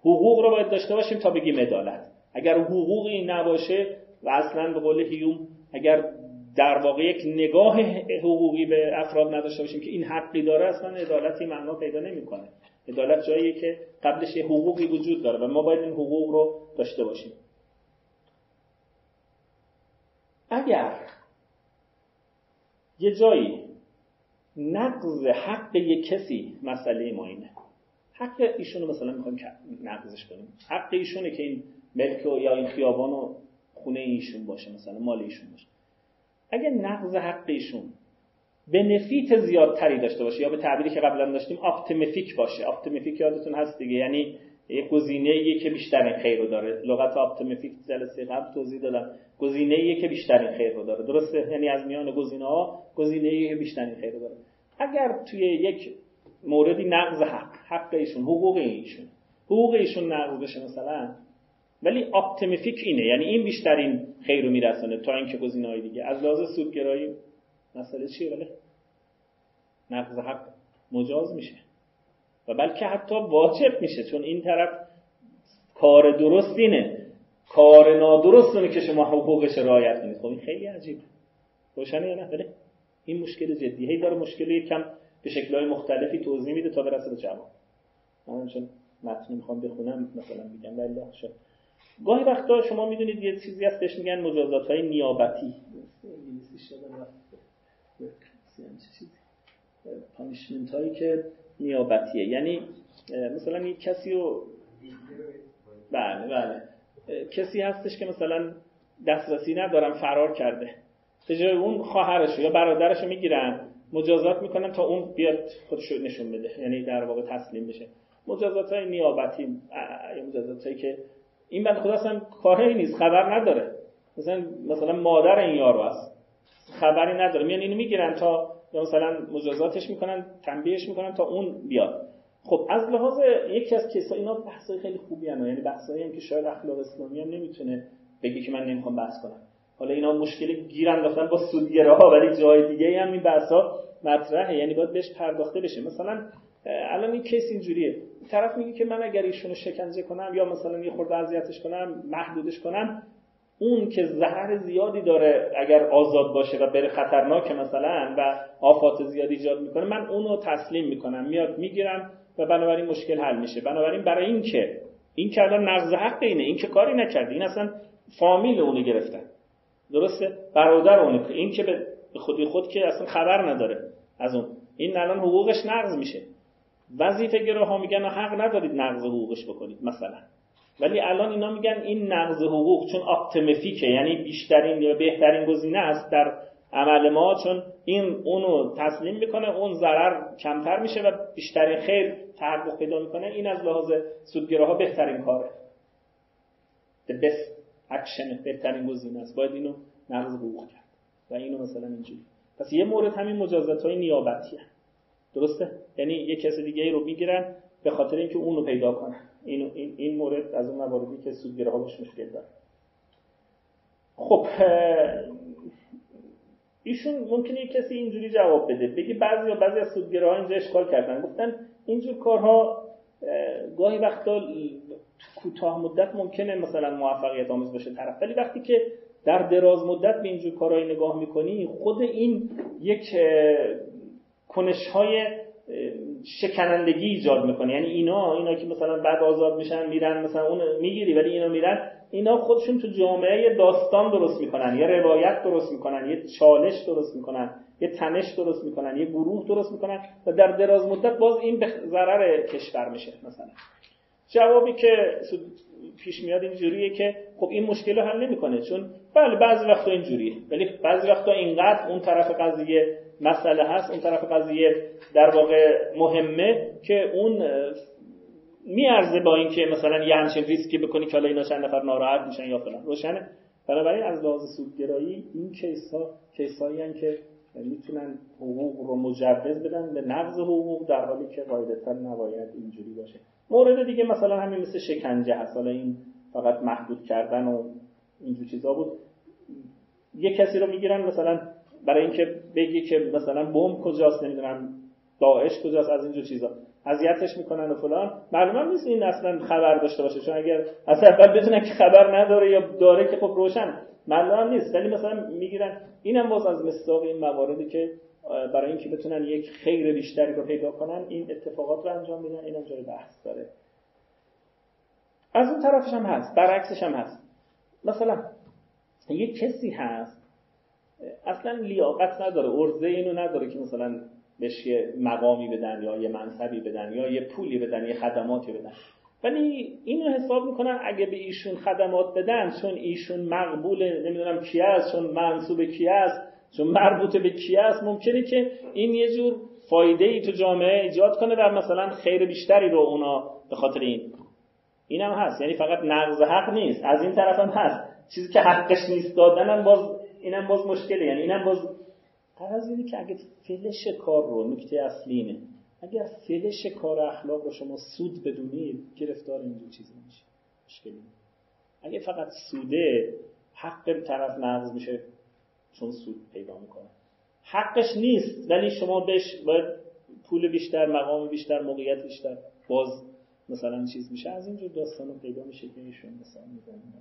حقوق رو باید داشته باشیم تا بگیم عدالت. اگر حقوقی نباشه و اصلا به قول هیوم اگر در واقع یک نگاه حقوقی به افراد نداشته باشیم که این حقی داره اصلا عدالتی معنا پیدا نمی‌کنه. عدالت جاییه که قبلش حقوقی وجود داره و ما باید این حقوق رو داشته باشیم. اگر یه جایی نقض حق یک کسی مسئله ما اینه حق ایشونو مثلا می‌خوایم نقضش کنیم. حق ایشونه که این ملک یا این خیابان و خونه ایشون باشه مثلا مال ایشون باشه. اگه نقض حق ایشون benefit زیادتری داشته باشه یا به تعبیری که قبلا داشتیم optimific باشه. optimific یادتون هست دیگه یعنی یک گزینه که بیشترین خیر رو داره. لغت optimific جلسه قبل توضیح دادم. گزینه که بیشترین خیر رو داره. درسته؟ یعنی از میان گزینه ها گزینه که بیشترین خیر رو داره. اگر توی یک موردی نقض حق حق ایشون حقوق ایشون حقوق ایشون نقض بشه مثلا ولی آپتیمفیک اینه. یعنی این بیشترین خیر رو میرسونه تا اینکه گزینه های دیگه. از لحاظ سودگرایی مسئله چیه؟ ولی نقض حق مجاز میشه. و بلکه حتی واجب میشه. چون این طرف کار درست اینه. کار نادرست اونه که شما حقوقش رعایت کنید. خب این خیلی عجیبه روشنه یا نه؟ بله. این مشکل جدی. هی داره مشکل یکم به شکلهای مختلفی توضیح میده تا برسه به جواب. من چون متن می‌خوام بخونم مثلا میگم والله شد گاهی وقتا شما می‌دونید یه چیزی هست بهش میگن مجازات های نیابتی پانیشمنت هایی که نیابتیه. یعنی مثلا یک کسی رو بله بله. کسی هستش که مثلا دسترسی ندارم فرار کرده. به جای اون خواهرش یا برادرش رو می‌گیرن مجازات می‌کنن تا اون بیاد خودش نشون بده. یعنی در واقع تسلیم بشه. مجازات های نیابتی مجازات هایی که این بند خدا اصلا کاری نیست خبر نداره. مثلا مثلا مادر این یارو است. خبری نداره. میان اینو می‌گیرن تا مثلا مجازاتش می‌کنن تنبیهش می‌کنن تا اون بیاد. خب از لحاظ یکی از کیسا اینا بحثای خیلی خوبی هن. یعنی بحثایی که شاید اخلاق اسلامی هم نمی‌تونه بگی که من نمی‌خوام بحث کنم. حالا اینا مشکل گیر انداختن با سودگره ها ولی جای دیگه هم این بحثا مطرحه. یعنی باید بهش پرداخته بشه. مثلا الان این کیس اینجوریه. طرف میگه که من اگر ایشونو شکنجه کنم یا مثلا یه خورده اذیتش کنم محدودش کنم اون که زهر زیادی داره اگر آزاد باشه و بره خطرناک مثلا و آفات زیادی ایجاد می‌کنه من اونو تسلیم می‌کنم. میاد می‌گیرم و بنابراین مشکل حل میشه. بنابراین برای این که این که الان نقض حق اینه. این که کاری نکرده. این اصلا فامیل اونو گرفتن درسته؟ برادر اونه این که به خودی خود که اصلا خبر نداره از اون. این الان حقوقش نقض میشه. وظیفه گروه میگن حق ندارید نقض حقوقش بکنید مثلا. ولی الان اینا میگن این نقض حقوق چون آپتیمفیکه یعنی بیشترین یا بهترین گزینه است در عمل ما چون این اونو تسلیم می‌کنه اون ضرر کمتر میشه و بیشترین خیر تحقق پیدا می‌کنه. این از لحاظ ها بهترین کاره. The best action بهترین گزینه است. باید اینو نقض حقوق کرد. و اینو مثلا اینجوری. پس یه مورد همین مجازات های نیابتی درسته؟ یعنی یه کس دیگه ای رو می‌گیرن به خاطر اینکه اون رو پیدا کنن. این, این, این مورد از اون مواردی که سودگیره ها باش مشکل داره. خب ایشون ممکنه یک کسی اینجوری جواب بده. بگی بعضی یا بعضی از سودگیره ها اینجا اشکال کردن. گفتن اینجور کارها گاهی وقتا کوتاه مدت ممکنه مثلا موفقیت آمیز باشه طرف. ولی وقتی که در دراز مدت به اینجور کارهای نگاه می‌کنی خود این یک کنش های شکنندگی ایجاد می‌کنه. یعنی اینا اینا که مثلا بعد آزاد میشن میرن مثلا اون می‌گیری ولی اینا میرن. اینا خودشون تو جامعه داستان درست می‌کنن یه روایت درست می‌کنن یه چالش درست می‌کنن یه تنش درست می‌کنن یه گروه درست می‌کنن و در دراز مدت باز این به ضرر کشور میشه مثلا. جوابی که پیش میاد اینجوریه که خب این مشکل رو حل نمی‌کنه چون بله بعضی وقتا اینجوریه. ولی بعضی وقتا اینقدر اون طرف قضیه مسئله هست اون طرف قضیه در واقع مهمه که اون میارزه با اینکه مثلا یه همچین ریسکی بکنی که حالا اینا چند نفر ناراحت میشن یا فلان. روشنه؟ بنابراین از لحاظ سودگرایی این کیس ها کیسایی که می‌تونن حقوق رو مجوز بدن به نقض حقوق در حالی که قاعدتا نباید اینجوری باشه. مورد دیگه مثلا همین مثل شکنجه هست. حالا این فقط محدود کردن و اینجور چیزا بود. یه کسی رو می‌گیرن مثلا برای اینکه بگی که مثلا بمب کجاست نمی‌دونم داعش کجاست از اینجور چیزا. اذیتش می‌کنن و فلان. معلومه نیست این اصلا خبر داشته باشه چون اگر اصلا اول بدونن که خبر نداره یا داره که خب روشن. معلوم نیست ولی مثلا می‌گیرن. اینم باز از مصداق این مواردی که برای اینکه بتونن یک خیر بیشتری رو پیدا کنن این اتفاقات رو انجام میدن. اینم جای بحث داره. از اون طرفش هم هست برعکسش هم هست. مثلا یک کسی هست اصلا لیاقت نداره ارزه اینو نداره که مثلا بهش یه مقامی بدن یا یه منصبی بدن یا یه پولی بدن یه خدماتی بدن. ولی اینو حساب می‌کنن اگه به ایشون خدمات بدن چون ایشون مقبول نمی‌دونم کی است چون منصوب کی است چون مربوط به کی است ممکنه که این یه جور فایده ای تو جامعه ایجاد کنه و مثلا خیر بیشتری رو اونا به خاطر این. اینم هست. یعنی فقط نقض حق نیست. از این طرف هم هست. چیزی که حقش نیست دادنم باز اینم باز مشکله. یعنی اینم باز از اینه که اگه فلش کار رو نکته اصلی اینه اگر فلش کار اخلاق رو شما سود بدونید گرفتار اینجور چیزی میشه مشکلی اگه فقط سوده حق طرف نقض میشه چون سود پیدا می‌کنه. حقش نیست ولی شما بهش باید پول بیشتر مقام بیشتر موقعیت بیشتر باز مثلا چیز میشه. از اینجور داستان پیدا میشه که ایشون مثلا می‌زنیم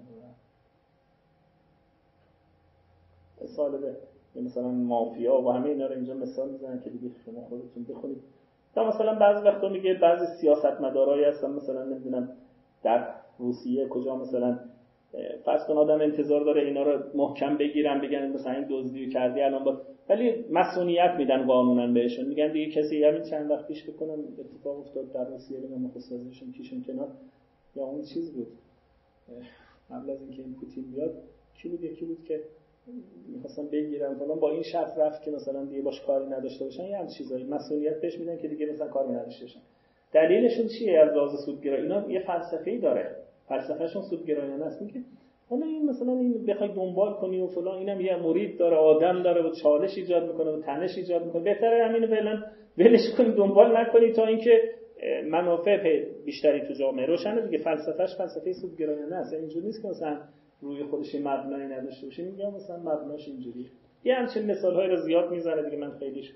سال مثلا مافیا و همه اینا رو اینجا مثال می‌زنن که دیگه شما خودتون بخونید. یا مثلا بعضی وقتا میگه بعضی سیاستمدارایی هستن مثلا نمی‌دونم در روسیه کجا مثلا فرض کن آدم انتظار داره اینا رو محکم بگیرن بگن مثلا این دزدی کردی الان با ولی مسئولیت میدن قانونا بهشون. میگن دیگه کسی همین چند وقت پیش بکنم اتفاق افتاد در روسیه بگم نخست وزیرشون کیشون کنار. یا اون چیز بود. قبل از اینکه این پوتین بیاد کی بود؟ یکی بود که می‌خواستن بگیرن فلان با این شرط رفت که مثلا دیگه باش کاری نداشته باشن یه هم چیزایی. مسئولیت بهش میدن که دیگه مثلا کاری نداشته باشن. دلیلشون چیه از لحاظ سودگرایی اینا یه فلسفه‌ای داره. فلسفهشون سودگرایانه است. میگه حالا این مثلا این بخوای دنبال کنی و فلان اینم یه مرید داره آدم داره و چالش ایجاد می‌کنه و تنش ایجاد می‌کنه. بهتره همینو فعلا ولش کنی دنبال نکنی تا اینکه منافع بیشتری تو جامعه روشنه. دیگه فلسفهش فلسفه سودگرایانه است. اینجوری نیست که مثلا روی خودش مبنایی نداشته باشه میگم مثلا مبناش اینجوری یه همچین مثال های رو زیاد می‌زنه دیگه من خیلیش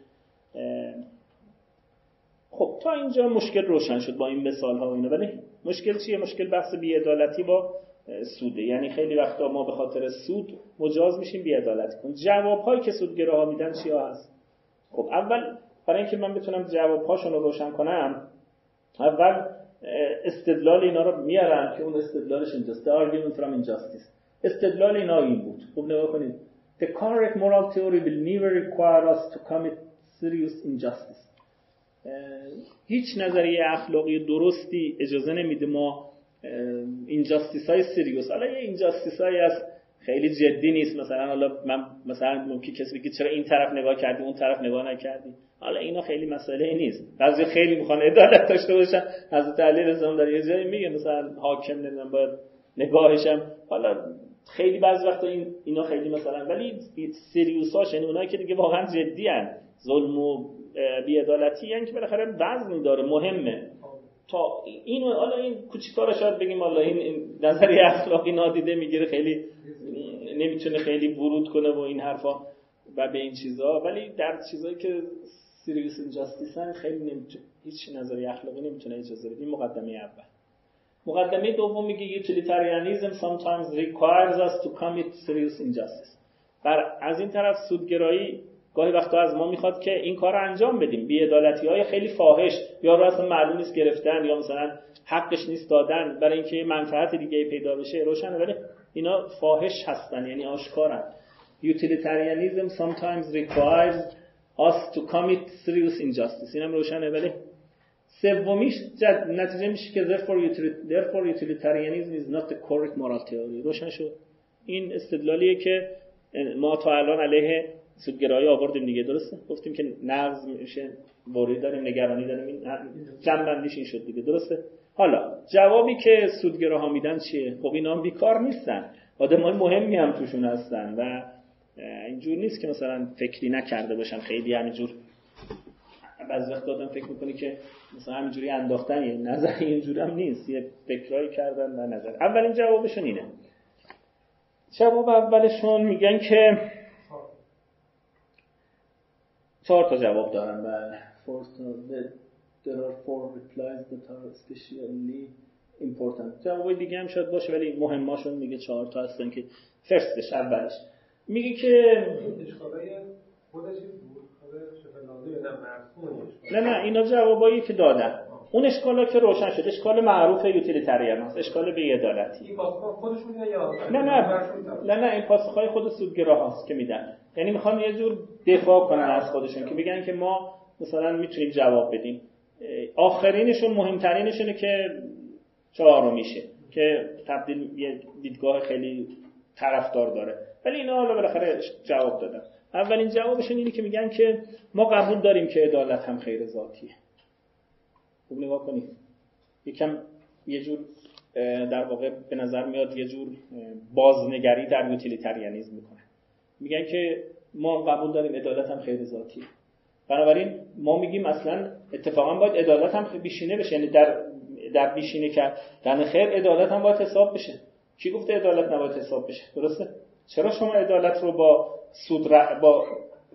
خب تا اینجا مشکل روشن شد با این مثال ها و اینا. ولی مشکل چیه؟ مشکل بحث بیعدالتی با سوده. یعنی خیلی وقتا ما به خاطر سود مجاز میشیم بیعدالتی کن جواب هایی که سودگراها میدن چیا هست؟ خب اول برای اینکه من بتونم جواب هاشون رو روشن کنم اول استدلال اینا رو میارن که اون استدلالش اینجاست. The argument from injustice. استدلال اینا این بود. خوب نگاه کنید. The correct moral theory will never require us to commit serious injustice. هیچ نظریه اخلاقی درستی اجازه نمیده ما اینجاستیس های سریوس حالا یه اینجاستیس های از خیلی جدی نیست. مثلا حالا من مثلا ممکن کسی بگه چرا این طرف نگاه کردی اون طرف نگاه نکردی. حالا اینا خیلی مسئله نیست. بعضی خیلی می‌خوان عدالت داشته باشن. حضرت علی رضا در یه جایی میگه مثلا حاکم نمی‌دونم باید نگاهشم. حالا خیلی بعضی وقتا این اینا خیلی مثلا ولی سریوساش یعنی اونایی که دیگه واقعا جدی هن. ظلم و بیعدالتی یعنی که بالاخره وزنی داره مهمه. تا اینو حالا این کوچیکا رو شاید بگیم حالا این نظری اخلاقی نادیده می‌گیره خیلی نمی‌تونه خیلی ورود کنه و این حرفا و به این چیزا ولی در چیزایی که سیریوس اینجاستیس خیلی نمی‌تونه هیچ نظری اخلاقی نمی‌تونه اجازه بده. این مقدمه اول. مقدمه دوم میگه utilitarianism sometimes requires us to commit serious injustice بر از این طرف سودگرایی گاهی وقتا از ما می‌خواد که این کار رو انجام بدیم. بیعدالتی های خیلی فاحش یا اصلا معلوم نیست گرفتن یا مثلا حقش نیست دادن برای اینکه منفعت دیگه پیدا بشه روشنه. ولی اینا فاحش هستن یعنی آشکارن. Utilitarianism sometimes requires us to commit serious injustice. اینم روشنه ولی سومیش نتیجه میشه که therefore utilitarianism is not the correct moral theory. روشن شد. این استدلالیه که ما تا الان علیه سودگرایی آوردیم دیگه درسته؟ گفتیم که نقض میشه بوری داریم نگرانی داریم این جنبندیش این شد دیگه درسته؟ حالا جوابی که سودگراها میدن چیه؟ خب اینا هم بیکار نیستن. آدمای مهمی هم توشون هستن و اینجور نیست که مثلا فکری نکرده باشن. خیلی همینجور. بعضی وقت آدم فکر می‌کنه که مثلا همینجوری انداختن یه نظر اینجوری هم نیست. یه فکرایی کردن و نظر. اولین جوابشون اینه. جواب اولشون میگن که چهار تا جواب دارن. بله. There are four replies that are especially important. جوابای دیگه هم شاید باشه ولی مهماشون میگه چهار تا هستن که فرستش اولش. میگه که نه نه اینا جوابایی که دادن. اون اشکالا که روشن شد اشکال معروف یوتیلیتریان هست اشکال بی‌عدالتی نه نه نه نه این پاسخهای خود سودگرا هست که میدن. یعنی می‌خوان یه جور دفاع کنن از خودشون که بگن که ما مثلا می‌تونیم جواب بدیم. آخرینشون مهمترینشونه که چهارو میشه که تبدیل یه دیدگاه خیلی طرفدار داره. ولی اینا حالا بالاخره جواب دادن. اولین جوابشون اینه که میگن که ما قبول داریم که عدالت هم خیر ذاتیه. خوب نگاه کنید یکم یه جور در واقع به نظر میاد یه جور بازنگری در یوتیلیتریانیزم می‌کنه. میگن که ما قبول داریم عدالت هم خیر ذاتیه. بنابراین ما میگیم اصلا اتفاقا باید عدالت هم بیشینه بشه یعنی در در بیشینه کردن. خیر عدالت هم باید حساب بشه. کی گفته عدالت نباید حساب بشه؟ درسته؟ چرا شما عدالت رو با سود با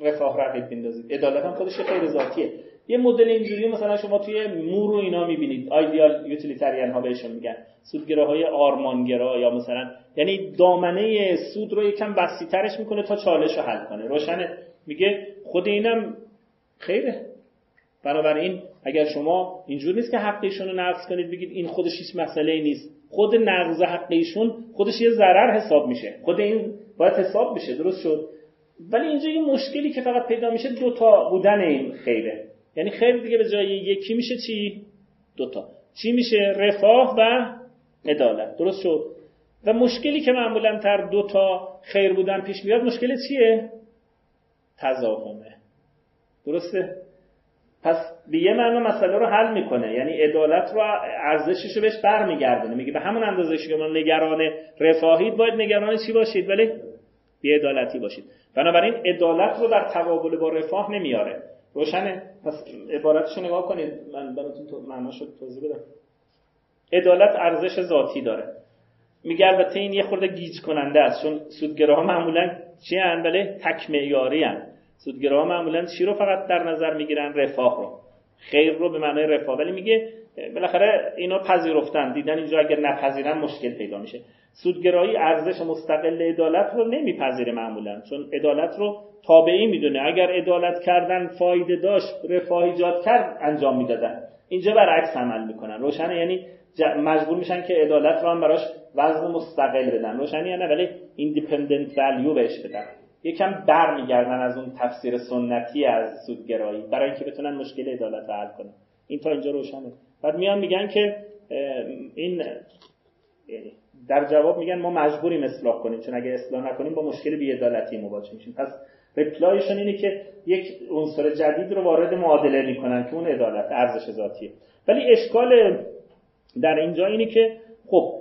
رفاه رقیب بندازید عدالت هم خودش خیر ذاتیه. یه مدل اینجوری مثلا شما توی مور و اینا می‌بینید. آیدیال یوتیلیتریان ها بهشون میگن. سودگراهای آرمانگرا یا مثلا یعنی دامنه سود رو یکم بسیترش می‌کنه تا چالش رو حل کنه. روشنه. میگه خود اینم خیره. بنابراین اگر شما اینجور نیست که حق رو نقض کنید بگید این خودش هیچ مسئله نیست. خود نقض حق ایشون خودش یه ضرر حساب میشه. خود این باید حساب بشه درست شد؟ ولی اینجا یه مشکلی که فقط پیدا میشه دوتا بودن این خیره. یعنی خیر دیگه به جای یکی میشه چی؟ دوتا چی میشه؟ رفاه و عدالت. درست شد؟ و مشکلی که معمولا تر دوتا خیر بودن پیش میاد مشکل چیه؟ تضاهمه درسته؟ پس به یه معنا مسئله رو حل می‌کنه. یعنی عدالت رو ارزشش رو بهش برمیگردونه. میگه به همون اندازه که شما نگران رفاهید باید نگران چی باشید؟ ولی بی عدالتی باشید. بنابراین عدالت رو در تقابل با رفاه نمیاره. روشنه؟ پس عبارتش رو نگاه کنید. من براتون تو معناش رو توضیح بدم. عدالت ارزش ذاتی داره. میگه البته این یه خورده گیج کننده است. چون سودگراها معمولا چی بله تک معیاری سودگراها معمولا چی رو فقط در نظر می‌گیرن رفاه رو. خیر رو به معنای رفاه. ولی میگه بالاخره اینا پذیرفتن دیدن اینجا اگر نپذیرن مشکل پیدا میشه. سودگرایی ارزش مستقل عدالت رو نمیپذیره معمولا چون عدالت رو تابعی می‌دونه. اگر عدالت کردن فایده داشت رفاه ایجاد کرد انجام می‌دادن. اینجا برعکس عمل می‌کنن. روشنه یعنی مجبور میشن که عدالت رو هم براش وزن مستقل بدن. روشنه یعنی ولی ایندیپندنت ولیو بهش بدن. یکم برمیگردن از اون تفسیر سنتی از سودگرایی برای اینکه بتونن مشکل عدالت رو حل کنن. این تا اینجا روشنه. بعد میان میگن که این در جواب میگن ما مجبوریم اصلاح کنیم چون اگه اصلاح نکنیم با مشکل بی‌عدالتی مواجه میشیم. پس ریپلایشون اینه که یک عنصر جدید رو وارد معادله می‌کنن که اون عدالت ارزش ذاتیه. ولی اشکال در اینجا اینه که خب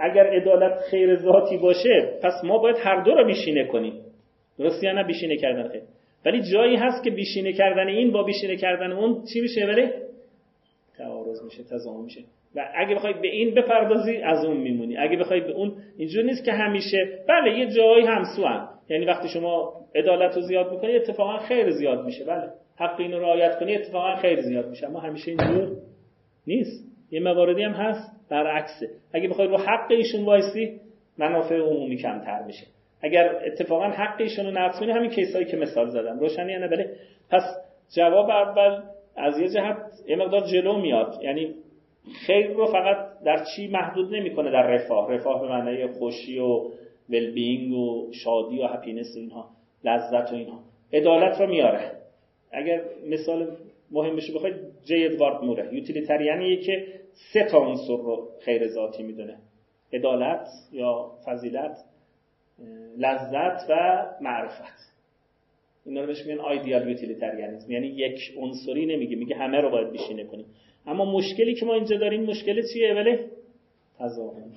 اگر عدالت خیر ذاتی باشه پس ما باید هر دو رو بیشینه کنیم. درستی یا نه؟ بیشینه کردن. ولی جایی هست که بیشینه کردن این با بیشینه کردن اون چی میشه ولی تعارض میشه تضامن میشه. و اگه بخوای به این بپردازی از اون میمونی. اگه بخوای به اون اینجور نیست که همیشه. بله یه جایی همسو هم یعنی وقتی شما عدالت رو زیاد می‌کنی اتفاقا خیر زیاد میشه. بله. حق اینو رعایت کنی اتفاقا خیر زیاد میشه. اما همیشه اینجور نیست. یه مواردی هم هست. برعکسه. اگه بخوای رو حق ایشون وایسی منافع عمومی کمتر میشه. اگر اتفاقا حق ایشون رو نقض کنی همین case ایی که مثال زدم. روشنی نه بله. پس جواب اول از یه جهت یه مقدار جلو میاد. یعنی خیر رو فقط در چی محدود نمی‌کنه؟ در رفاه. رفاه به معنای خوشی و well-being و شادی و happiness اینها. لذت و اینها. عدالت رو میاره. اگر مثال مهم بشه بخواید جی ادوارد موره یوتیلیتریانیه که سه تا عنصر رو خیر ذاتی می‌دونه. عدالت یا فضیلت؟ لذت و معرفت. اینا رو بهش میگن آیدیال یوتیلیتریانیسم یعنی یک عنصری نمیگه میگه همه رو باید بیشینه کنیم اما مشکلی که ما اینجا داریم مشکل چیه؟ ولی تضاهم.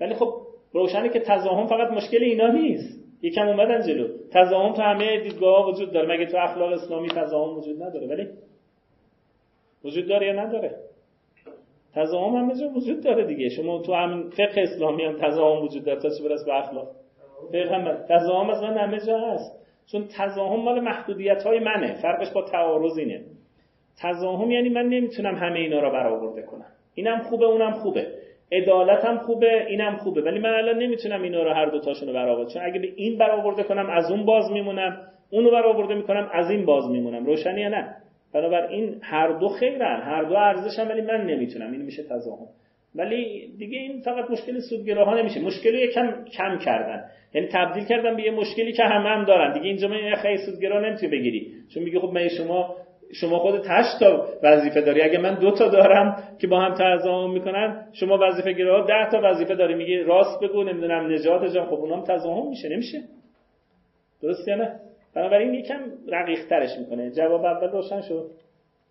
ولی خب روشنه که تضاهم فقط مشکل اینا نیست. یکم اومدن جلو. تضاهم تو همه دیدگاه وجود داره. مگه تو اخلاق اسلامی تضاهم وجود نداره؟ ولی وجود داره یا نداره؟ تضاهم همه جا وجود داره دیگه. شما تو همین فقه اسلامی هم تضاهم وجود داره. تا چه برس به اخلاق؟ فقه هم تضاهم اصلا همه جا هست. چون تضاهم مال محدودیت های منه. فرقش با تعارض اینه. تزاهم یعنی من نمی‌تونم همه اینا رو برآورده کنم. اینم خوبه اونم خوبه. عدالتم خوبه اینم خوبه. ولی من الان نمی‌تونم اینا رو هر دو تاشون رو برآورده چون اگه به این برآورده کنم از اون باز میمونم. اونو برآورده می‌کنم از این باز میمونم. روشنی نه؟ بنابراین هر دو خیرن هر دو ارزشن ولی من نمی‌تونم این میشه تزاهم ولی دیگه این فقط مشکل سودگراها نمیشه. مشکلی یکم کم کردن. یعنی تبدیل کردن به یه مشکلی که همه هم دارن. دیگه اینجا من خیلی سودگرا نمی‌تونی بگیری. چون میگه خب من شما شما خود هشت تا وظیفه داری. اگه من دو تا دارم که با هم تضامن می‌کنن شما وظیفه گیرا ده تا وظیفه داری. میگه راست بگو نمی‌دونم نجات جان. خب اونام تضامن میشه. نمیشه. درست یا نه؟ بنابراین یکم رقیق ترش می‌کنه. جواب اول روشن شد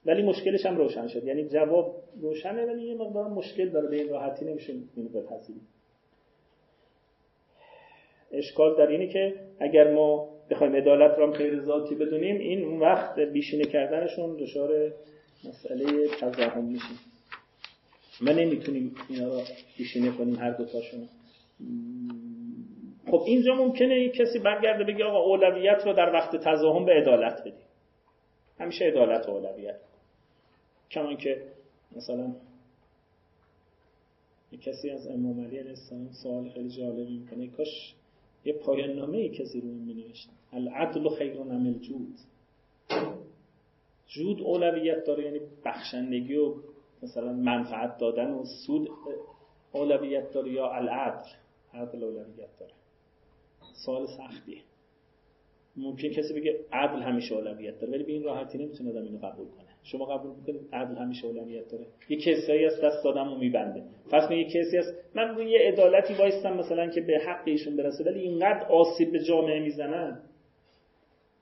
ولی مشکلش هم روشن شد. یعنی جواب روشنه ولی یه مقدار مشکل داره به این راحتی نمیشه اینو بپذیریم. اشکال در اینه که اگر ما بخوایم عدالت هم خیر ذاتی بدونیم این اون وقت بیشینه کردنشون دچار مسئله تزاهم میشیم ما نمی‌تونیم اینا رو بیشینه کنیم هر دوتاشون. خب اینجا ممکنه یک کسی برگرده بگه آقا اولویت رو در وقت تزاهم به عدالت بدیم. همیشه عدالت و اولویت. کمان که مثلا یک کسی از امام علی علیه سوال خیلی جالبی می‌کنه. کاش یه پایان نامه ای کسی رو می نوشت العدل خیر نمل جود جود اولویت داره یعنی بخشندگی و مثلا منفعت دادن و سود اولویت داره یا العدل. عدل اولویت داره. سوال سختیه. ممکن کسی بگه عدل همیشه اولویت داره ولی به این راحتی نمی‌تونه آدم اینو قبول کنه. شما قبول می‌کنید عدل همیشه اولویت داره؟ یه کسایی از دست دادم و میبنده. فرض یه کسی هست من روی یه عدالتی وایستم مثلا که به حق ایشون برسه ولی اینقدر آسیب به جامعه می‌زنن.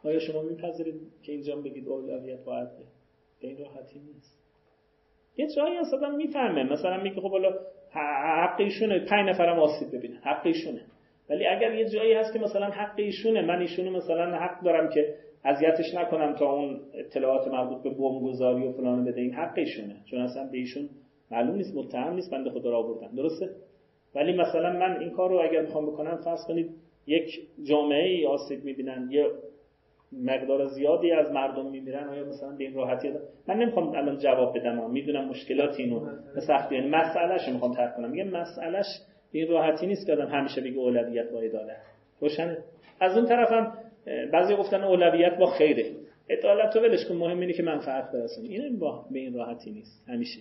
آیا شما میپذیرید که اینجا بگید اولویت با عدله به این راحتی نیست. یه جایی هست آدم می‌فهمه. مثلا میگه خب حالا حق ایشونه پنج نفرم آسیب ببینن. حق ایشونه. ولی اگر یه جایی هست که مثلا حق ایشونه من ایشونو مثلا حق دارم که اذیتش نکنم تا اون اطلاعات مربوط به گذاری و فلان بده. این حق ایشونه. چون اصلا به ایشون معلوم نیست متهم نیست بنده خدا را آوردن. درسته؟ ولی مثلا من این کار رو اگر می‌خوام بکنم فرض کنید یک جامعه ای آسیب می‌بینن یه مقدار زیادی از مردم میمیرن آیا مثلا به این راحتی؟ من نمی‌خوام الان جواب بدم می‌دونم مشکلات اینو. به سختی یعنی مسئلهش می‌خوام طرح کنم. میگه مسئلهش این راحتی نیست که آدم همیشه بگه اولویت با عدالت. روشنه. از اون طرفم بعضی گفتن اولویت با خیره. عدالت تو ولش کن مهم اینه که منفعت برسونه این با به این راحتی نیست. همیشه.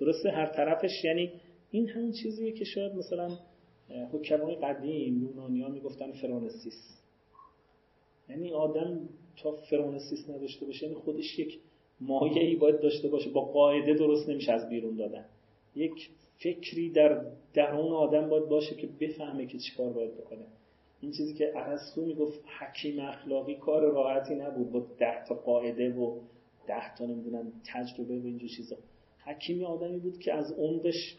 درسته؟ هر طرفش یعنی این همون چیزیه که شاید مثلا حکمای قدیم یونانیا می‌گفتن فرونسیس یعنی آدم تا فرونسیس نداشته باشه یعنی خودش یک مایعی باید داشته باشه. با قاعده درست نمیشه از بیرون دادن. یک فکری در درون آدم باید باشه که بفهمه که چیکار باید بکنه. این چیزی که ارسطو می‌گفت حکیم اخلاقی کار راحتی نبود. با ده تا قاعده و ده تا نمی‌دونم تجربه و اینجور چیزا. حکیمی آدمی بود که از عمقش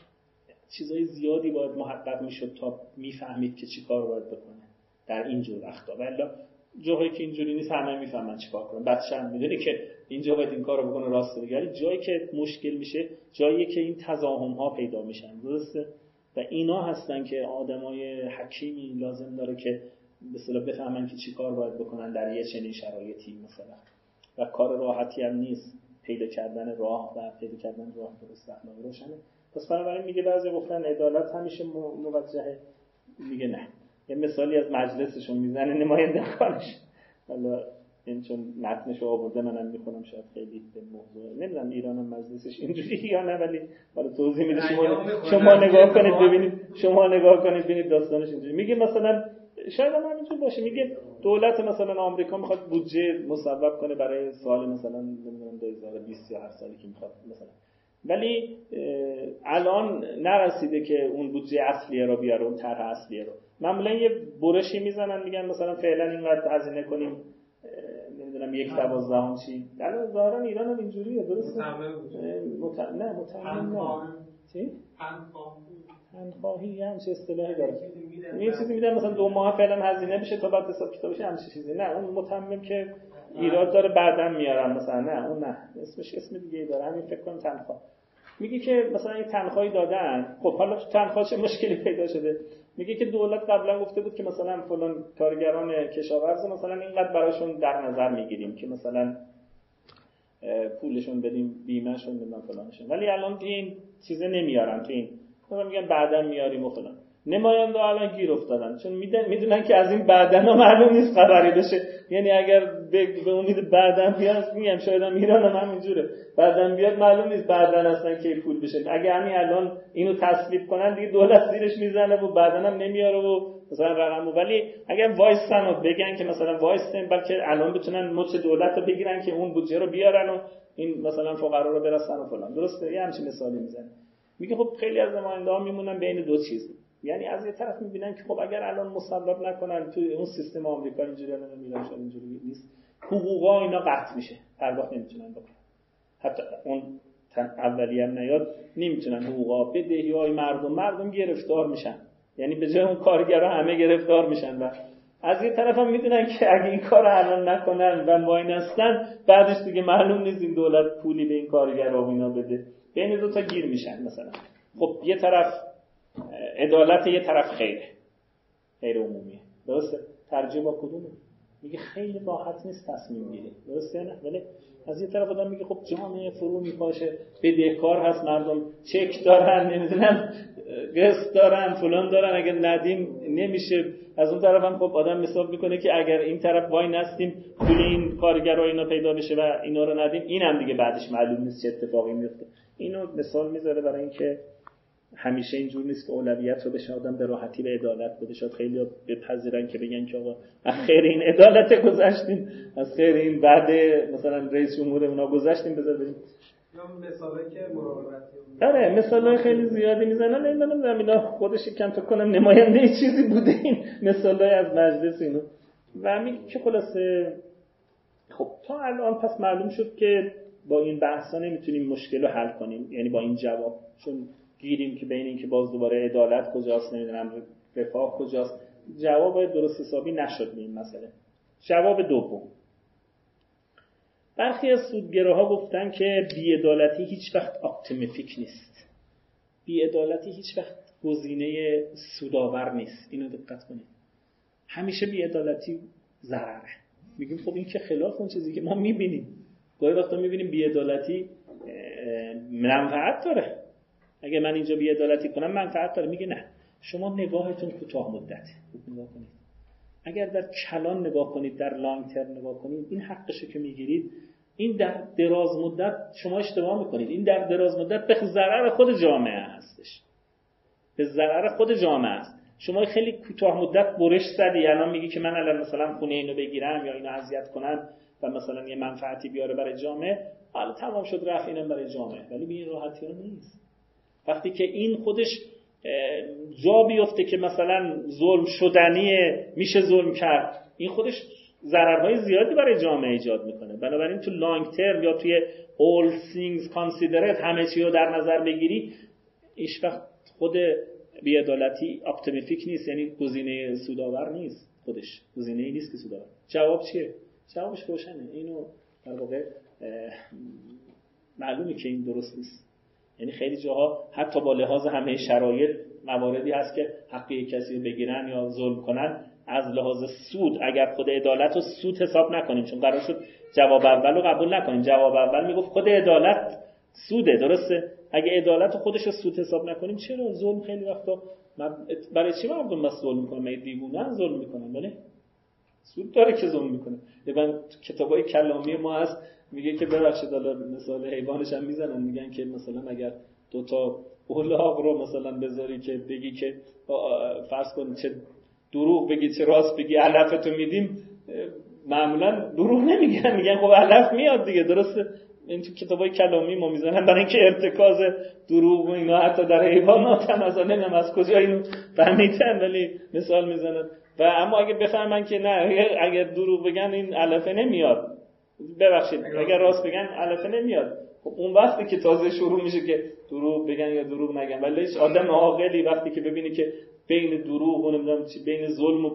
چیزای زیادی باید محقق می‌شد تا می‌فهمید که چی کار باید بکنه. در اینجور وقتا. ولی جاهایی که اینجوری نیست همه می‌فهمن چیکار کنن. بچه هم می‌دونه که اینجا باید این کارو بکنه راست بگه. جایی که مشکل میشه جایی که این تضاهم ها پیدا میشن. درسته؟ و اینا هستن که آدمای حکیمی لازم داره که به بفهمن که چی کار باید بکنن در یه چنین شرایطی مثلا. و کار راحتی هم نیست. پیدا کردن راه و پیدا کردن راه درست اخلاقی روشنه. پس بنابراین میگه بعضی گفتن عدالت همیشه موجهه. میگه نه. یه مثالی از مجلسشون می‌زنه نماینده خانش. حالا این چون متنش آورده منم می‌خونم شاید خیلی به موضوع نمی‌دونم ایران مجلسش اینجوری یا نه ولی حالا توضیح میده. شما شما نگاه کنید ببینید شما نگاه کنید ببینید داستانش اینجوری. میگه مثلا شاید هم همینجور باشه. میگه دولت مثلا آمریکا می‌خواد بودجه مصوب کنه برای سال مثلا نمی‌دونم 2020 یا هر سالی که می‌خواد مثلا. ولی الان نرسیده که اون بودجه اصلیه رو بیاره اون طرح اصلیه رو. معمولا یه برشی می‌زنن میگن مثلا فعلا اینقدر هزینه کنیم. نمی‌دونم یک دوازدهم چی. الان ظاهرا ایران هم اینجوریه درسته؟ مت... نه متعمل نه. چی؟ تنخواهی هم چه اصطلاحی داره. یه چیزی میدن مثلا دو ماه فعلا هزینه بشه تا بعد حساب کتابش هم چیزی. نه اون متمم که ایراد داره بعدا میارم مثلا. نه اون نه. اسمش اسم دیگه داره. همین فکر کنم تنخواه. میگه که مثلا یه تنخواهی دادن. خب حالا تو تنخواه چه مشکلی پیدا شده؟ میگه که دولت قبلا گفته بود که مثلا فلان کارگران کشاورز مثلا اینقدر براشون در نظر می‌گیریم که مثلا پولشون بدیم بیمهشون بدیم فلانشون. ولی الان این چیزه نمیارن تو این میگن بعدا میاریم و فلان. نماینده الان گیر افتادن چون می‌دونن که از این بعدن ها معلوم نیست خبری بشه. یعنی اگر به امید بعدن بیاد میگم شاید هم ایران هم همینجوره. بعدن بیاد معلوم نیست بعدن اصلا کی پول بشه. اگه همین الان اینو تصویب کنن دیگه دولت زیرش می‌زنه و بعدن هم نمیاره و مثلا رقم ولی اگر وایسن و بگن که مثلا وایسن بلکه الان بتونن مچ دولت رو بگیرن که اون بودجه رو بیارن و این مثلا فقرا رو برسن و فلان. درسته؟ یه همچین مثالی می‌زنه. میگه خب خیلی از نماینده ها میمونن بین دو چیز. یعنی از یه طرف می‌بینن که خب اگر الان مسلط نکنن تو اون سیستم آمریکا اینجوری الان میرن اینجوری نیست. حقوقا اینا قطع میشه. پرداخت نمی‌تونن بکنن. حتی اون اولی هم نیاد نمی‌تونن حقوقا بدهی های مردم. مردم گرفتار میشن. یعنی به جای اون کارگرا همه گرفتار میشن و از یه طرف هم می‌دونن که اگه این کار الان نکنن و واین هستن بعدش دیگه معلوم نیست این دولت پولی به این کارگرا اینا بده. بین دو تا گیر میشن مثلا. خب یه طرف عدالت یه طرف خیره. خیر عمومیه. درسته؟ ترجیح با کدومه؟ میگه خیلی راحت نیست تصمیم گیری. درسته نه؟ ولی از یه طرف آدم میگه خب جامعه فرو میپاشه. بدهکار هست مردم چک دارن نمی‌دونم قسط دارن فلان دارن. اگر ندیم نمیشه. از اون طرف هم خب آدم مثال می‌کنه که اگر این طرف وای نستیم پول این کارگرها اینا پیدا بشه و اینا رو ندیم. این هم دیگه بعدش معلوم نیست چه اتفاقی میفته اینو مثال می‌ذاره برای اینکه همیشه اینجور نیست که اولویت رو بشه آدم به راحتی به عدالت بده. شاید خیلی بپذیرن که بگن که آقا از خیر این عدالت گذشتیم از خیر این بعد مثلا رئیس جمهور اونا گذشتیم بذار بریم. آره مثال خیلی زیادی می‌زنن. این منم اینا خودش کم فکر کنم نماینده چیزی بوده. این مثال از مجلس اینو. و میگه که خلاصه خب تا الان پس معلوم شد که با این بحثا نمی‌تونیم مشکل رو حل کنیم. یعنی با این جواب. چون گیریم که بین اینکه باز دوباره عدالت کجاست نمی‌دونم رفاه کجاست. جواب درست حسابی نشد به این مسئله. جواب دوم. برخی از سودگراها گفتن که بیعدالتی هیچ وقت optimific نیست. بیعدالتی هیچ وقت گزینه سودآور نیست. اینو دقت کنید. همیشه بیعدالتی ضرره. میگیم خب این که خلاف اون چیزی که ما می‌بینیم. گاهی وقتا می‌بینیم بیعدالتی منفعت داره. اگه من اینجا بیعدالتی کنم منفعت داره میگه نه. شما نگاهتون کوتاه مدت نگاه اگر در کلان نگاه کنید در لانگ ترم نگاه کنید این حقشه که می‌گیرید این در دراز مدت شما اشتباه می‌کنید. این در دراز مدت به ضرر خود جامعه هستش. به ضرر خود جامعه است شما خیلی کوتاه مدت برش زدی. الان میگی که من الان مثلا خونه اینو بگیرم یا اینو اذیت کنم و مثلا یه منفعتی بیاره برای جامعه. حالا تمام شد رفت اینم برای جامعه. ولی به این راحتی نیست. وقتی که این خودش جا بیفته که مثلا ظلم شدنیه میشه ظلم کرد این خودش ضررهای زیادی برای جامعه ایجاد می‌کنه. بنابراین تو لانگ ترم یا توی all things considered همه چی رو در نظر بگیری هیچ وقت خود بیعدالتی optimific نیست یعنی گزینه سودآور نیست. خودش گزینه ای نیست که سودآور. جواب چیه؟ جوابش روشنه. اینو در واقع معلومه که این درست نیست. یعنی خیلی جاها حتی با لحاظ همه شرایط مواردی هست که حقی کسی بگیرن یا ظلم کنن از لحاظ سود اگر خود عدالت رو سود حساب نکنیم چون قرار شد جواب اول رو قبول نکنیم. جواب اول می‌گفت خود عدالت سوده درسته؟ اگه عدالت خودش رو سود حساب نکنیم چرا ظلم؟ خیلی وقتا برای چی مردم بس ظلم می‌کنن؟ می دیوونه ظلم می‌کنن بله سود داره که ظلم می‌کنه. من کتابای کلامی ما هست میگه که ببخشید حالا مثال حیوانش هم می‌زنن میگن که مثلا اگر دو تا اولاغ رو مثلا بذاری که بگی که فرض کن چه دروغ بگی چه راست بگی علفتو میدیم معمولا دروغ نمیگن میگن خب علف میاد دیگه درسته؟ این تو کتابای کلامی ما می‌زنن برای اینکه ارتکاز دروغ و اینا حتی در حیوانات هم از نمی‌دونم از کجا اینو فهمیدن ولی مثال می‌زنن. و اما اگه بفهمن که نه اگر دروغ بگن این علفه نمیاد. ببخشید اگر راست بگن علفه نمیاد. خب اون وقتی که تازه شروع میشه که دروغ بگن یا دروغ نگن ولی هیچ آدم عاقلی وقتی که ببینی که بین دروغ و نمی‌دونم چی بین ظلم و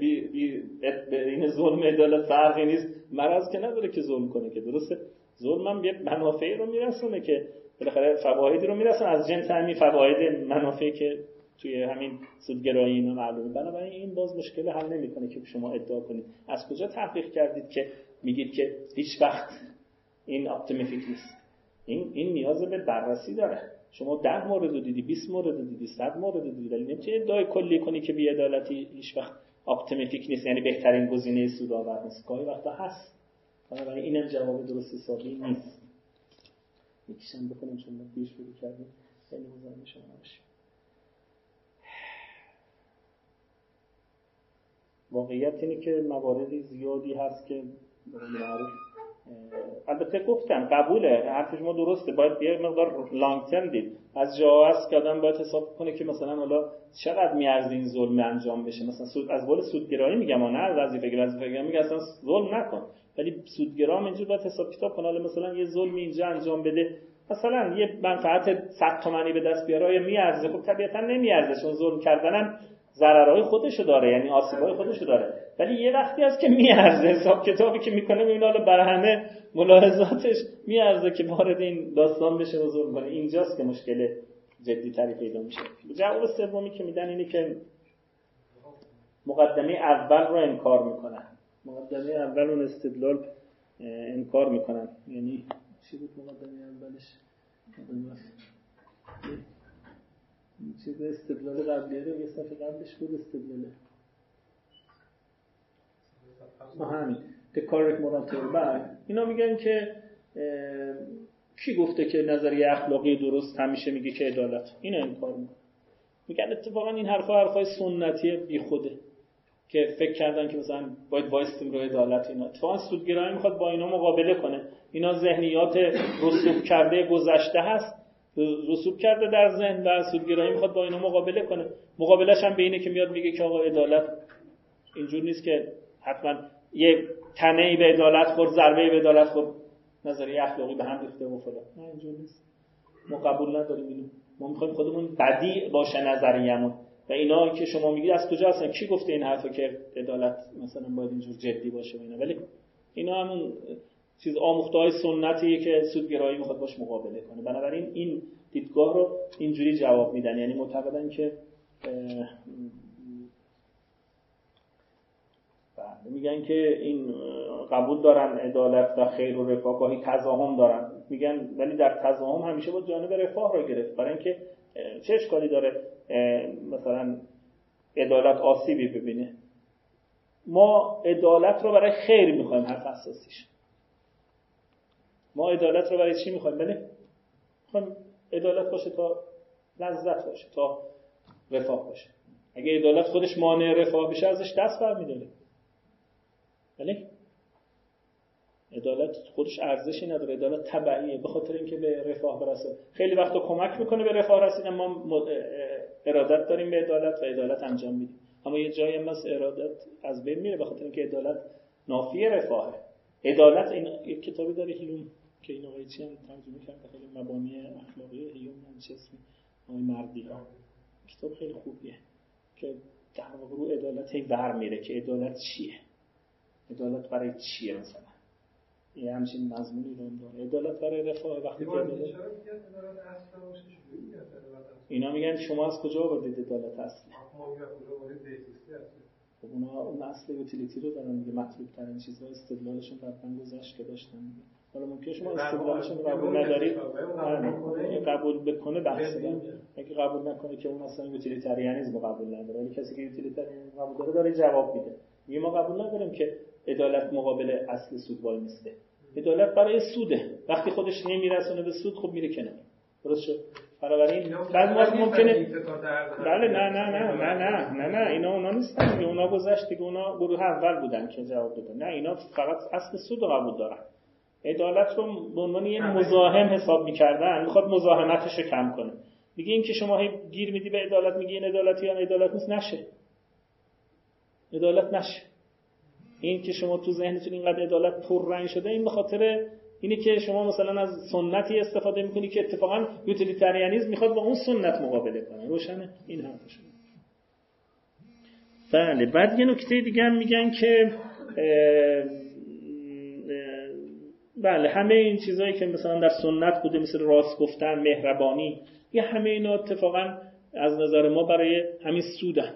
بی بی بین ظلم عدالت فرقی نیست. مرض که نداره که ظلم کنه که. درسته؟ ظلم هم یه منافعی رو میرسونه که بالاخره فوایدی رو میرسونه. از جنس همین فواید منافعی که توی همین سودگرایی اینا معلومه. بنابراین این باز مشکل حل نمی‌کنه که شما ادعا کنید. از کجا تحقیق کردید که میگید که هیچ وقت این optimific نیست. این این نیاز به بررسی داره. شما ده مورد رو دیدی 20 مورد رو دیدی 100 مورد رو دیدی ولی نمیشه ادعای کلی کنی که بی‌عدالتی هیچ وقت optimific نیست یعنی بهترین گزینه سودآور نیست. گاهی وقتا هست. بنابراین اینم جواب درست حسابی نیست. یکیشم بکنیم چون دیر شروع کردیم. خیلی مزاحم شما نباشیم واقعیت اینه که مواردی زیادی هست که البته گفتم قبوله. حرف شما درسته. باید یه مقدار long term دید. از جا هست که آدم باید حساب کنه که مثلا حالا چقدر میارزه این ظلم انجام بشه. مثلا سود از بول سودگرایی میگم نه وظیفه گرایی وظیفه گرایی میگم اصلا ظلم نکن. ولی سودگرام اینجور باید حساب کتاب کنه. حالا مثلا یه ظلم اینجا انجام بده. مثلا یه منفعت 100 تومانی به دست بیاره یا میارزه؟ خب طبیعتا نمیارزه چون ظلم کردنم ضررهای خودشو داره. یعنی آسیبای خودشو داره. ولی یه وقتی هست که میارزه حساب کتابی که می‌کنه می‌بینه حالا برای همه ملاحظاتش میارزه که وارد این داستان بشه ظلم کنه. اینجاست که مشکل جدی تری پیدا میشه. جواب سومی که میدن اینه که مقدمه اول رو انکار می‌کنن. مقدمه اول رو استدلال انکار می‌کنن. یعنی چی بود مقدمه اولش؟ چیز استدلال قبلیه؟ رو یه صفحه قبلش بود استدلاله همین. The correct moral بله. اینا میگن که کی گفته که نظریه اخلاقی درست همیشه میگه که عدالت؟ این انکار می‌کنه. میگن اتفاقا این حرفا حرفای سنتی بی خوده که فکر کردن که مثلا باید وایستیم رو عدالت اینا. اتفاقا سودگرایی می‌خواد با اینا مقابله کنه. اینا ذهنیات رسوب کرده گذشته هست. رسوب کرده در ذهن و سودگرایی می‌خواد با اینا مقابله کنه. مقابلش هم به اینه که میاد میگه که آقا عدالت اینجور نیست که حتما یه تنه به عدالت خورد ضربه به عدالت خورد. نظریه اخلاقی به هم ریخته و فلان. نه اینجور نیست. ما قبول نداریم اینو. ما می‌خوایم خودمون بدی باشه نظریه‌مون. و اینا که شما میگید از کجا هستن؟ کی گفته این حرفو که عدالت مثلا باید اینجور جدی باشه و اینا؟ ولی اینا همون چیز آموخته های سنتیه که سودگرایی می‌خواد باش مقابله کنه. بنابراین این دیدگاه رو اینجوری جواب میدن. یعنی معتقدن که بله، میگن که این قبول دارن عدالت و خیر و رفاه گاهی تضاهم دارن. میگن ولی در تضاهم همیشه با جانب رفاه رو گرفت. برای اینکه چه اشکالی داره؟ مثلا عدالت آسیبی ببینه. ما عدالت رو برای خیر می‌خوایم حرف اساسیش ما عدالت رو برای چی می‌خوایم؟ بله؟ می‌خوایم عدالت باشه تا لذت باشه تا رفاه باشه. اگه عدالت خودش مانع رفاه بشه ازش دست برمیداره. بله؟ عدالت خودش ارزشی نداره. عدالت تبعیه به خاطر اینکه به رفاه برسه. خیلی وقتا کمک می‌کنه به رفاه رسیدن. ما ارادت داریم به عدالت و عدالت انجام میدیم. اما یه جایی هم ارادت از بین میره به خاطر اینکه عدالت نافی رفاهه. عدالت این یک کتابی داره هیلوم که این آقای چی هم ترجمه کرده. خیلی مبانی اخلاقی هیوم چه اسمی؟ آقای مردی. ها کتاب خیلی خوبیه که در واقع رو عدالت هی بر میره که عدالت چیه؟ عدالت برای چیه مثلا؟ یه همچین مضمونی رو داره. عدالت برای رفاه وقتی که عدالت اینا میگن شما از کجا آوردید عدالت اصلی خب اونا اون اصل یوتیلیتی رو دارن میگه مطلوب ترین چیزها استدلالشون قبلا گذشت که داشتن حالا ممکنه شما استدلالشون قبول ندارید؟ آره. قبول بکنه بحث اگه قبول نکنه که اون اصلا یوتیلیتاریانیسم قبول نداره. ولی کسی که یوتیلیتاریانیسم قبول داره داره جواب میده. میگه ما قبول نداریم که عدالت مقابل اصل سود وای میسته. عدالت برای سوده. وقتی خودش نمیرسونه به سود خب میره کنار. درست شد؟ بنابراین بعد ما ممکنه بله نه نه نه نه نه نه نه اینا اونا نیستن دیگه. اونا گذشت دیگه. اونا گروه اول بودن که جواب دادن. نه اینا فقط اصل سود رو قبول دارن. عدالت رو به عنوان یه مزاحم حساب می‌کردن. می‌خواد مزاحمتش رو کم کنه. میگه این که شما هی گیر میدی به عدالت میگی این عدالتی یا عدالت نیست نشه. عدالت نشه. این که شما تو ذهنتون اینقدر عدالت رنگ شده این به خاطر اینه که شما مثلا از سنتی استفاده می‌کنی که اتفاقا یوتیلیتاریانیسم می‌خواد با اون سنت مقابله کنه. روشنه؟ این حرفشون بله بعد یه نکته دیگه هم میگن که بله همه این چیزهایی که مثلا در سنت بوده مثل راست گفتن مهربانی یه همه اینا اتفاقا از نظر ما برای همین سودن.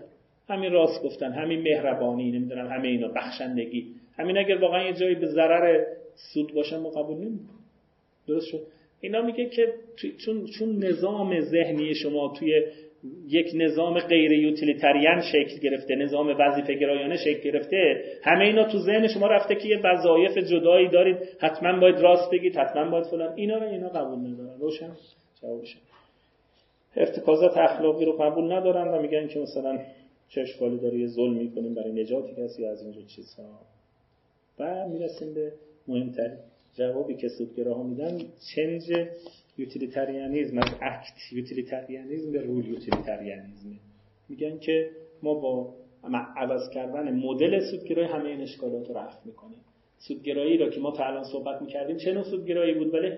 همین راست گفتن همین مهربانی نمی‌دونم همه اینا بخشندگی. همین اگر واقعا یه جایی به ضرر سود باشه ما قبول نمی‌کنیم. درست شد؟ اینا میگه که چون چون نظام ذهنی شما توی یک نظام غیر یوتیلیتریان شکل گرفته نظام وظیفه گرایانه شکل گرفته همه اینا تو ذهن شما رفته که یه وظایف جدایی دارید حتما باید راست بگید حتما باید فلان. اینا رو اینا قبول ندارن. روشن؟ جوابش ارتکازات اخلاقی رو قبول ندارن و میگن که مثلا چه اشکالی داره یه ظلم می‌کنیم برای نجات کسی از اینجور چیزها. و می‌رسیم به مهمترین جوابی که سودگراها میدن چنج یوتیلیتریانیزم از اکت یوتیلیتریانیزم به رول یوتیلیتریانیزم میگن که ما با عوض کردن مدل سودگرایی همه این اشکالات رو رفع می‌کنیم. سودگرایی را که ما تا الان صحبت می‌کردیم چه نوع سودگرایی بود؟ ولی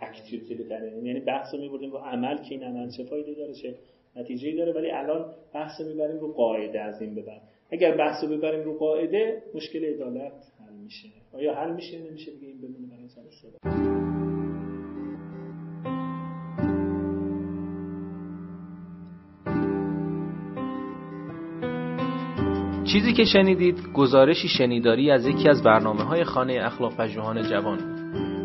اکت یوتیلیتریانیزم. یعنی بحث رو میبردیم رو عمل که این عمل چه فایده داره چه نتیجه داره ولی الان بحث می‌بریم رو قاعده از این به اگر بحث رو ببریم رو قاعده مشکل عدالت حل میشه. آیا حل میشه؟ نمیشه دیگه این بمونه برای سر چیزی که شنیدید گزارشی شنیداری از یکی از برنامه های خانه اخلاق پژوهان جوان.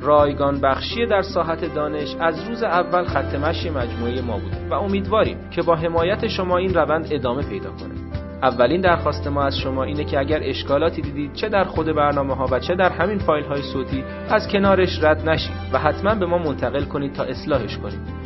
رایگان بخشی در ساحت دانش از روز اول خط مشی مجموعه ما بوده و امیدواریم که با حمایت شما این روند ادامه پیدا کنه. اولین درخواست ما از شما اینه که اگر اشکالاتی دیدید چه در خود برنامه ها و چه در همین فایل های صوتی از کنارش رد نشید و حتما به ما منتقل کنید تا اصلاحش کنید.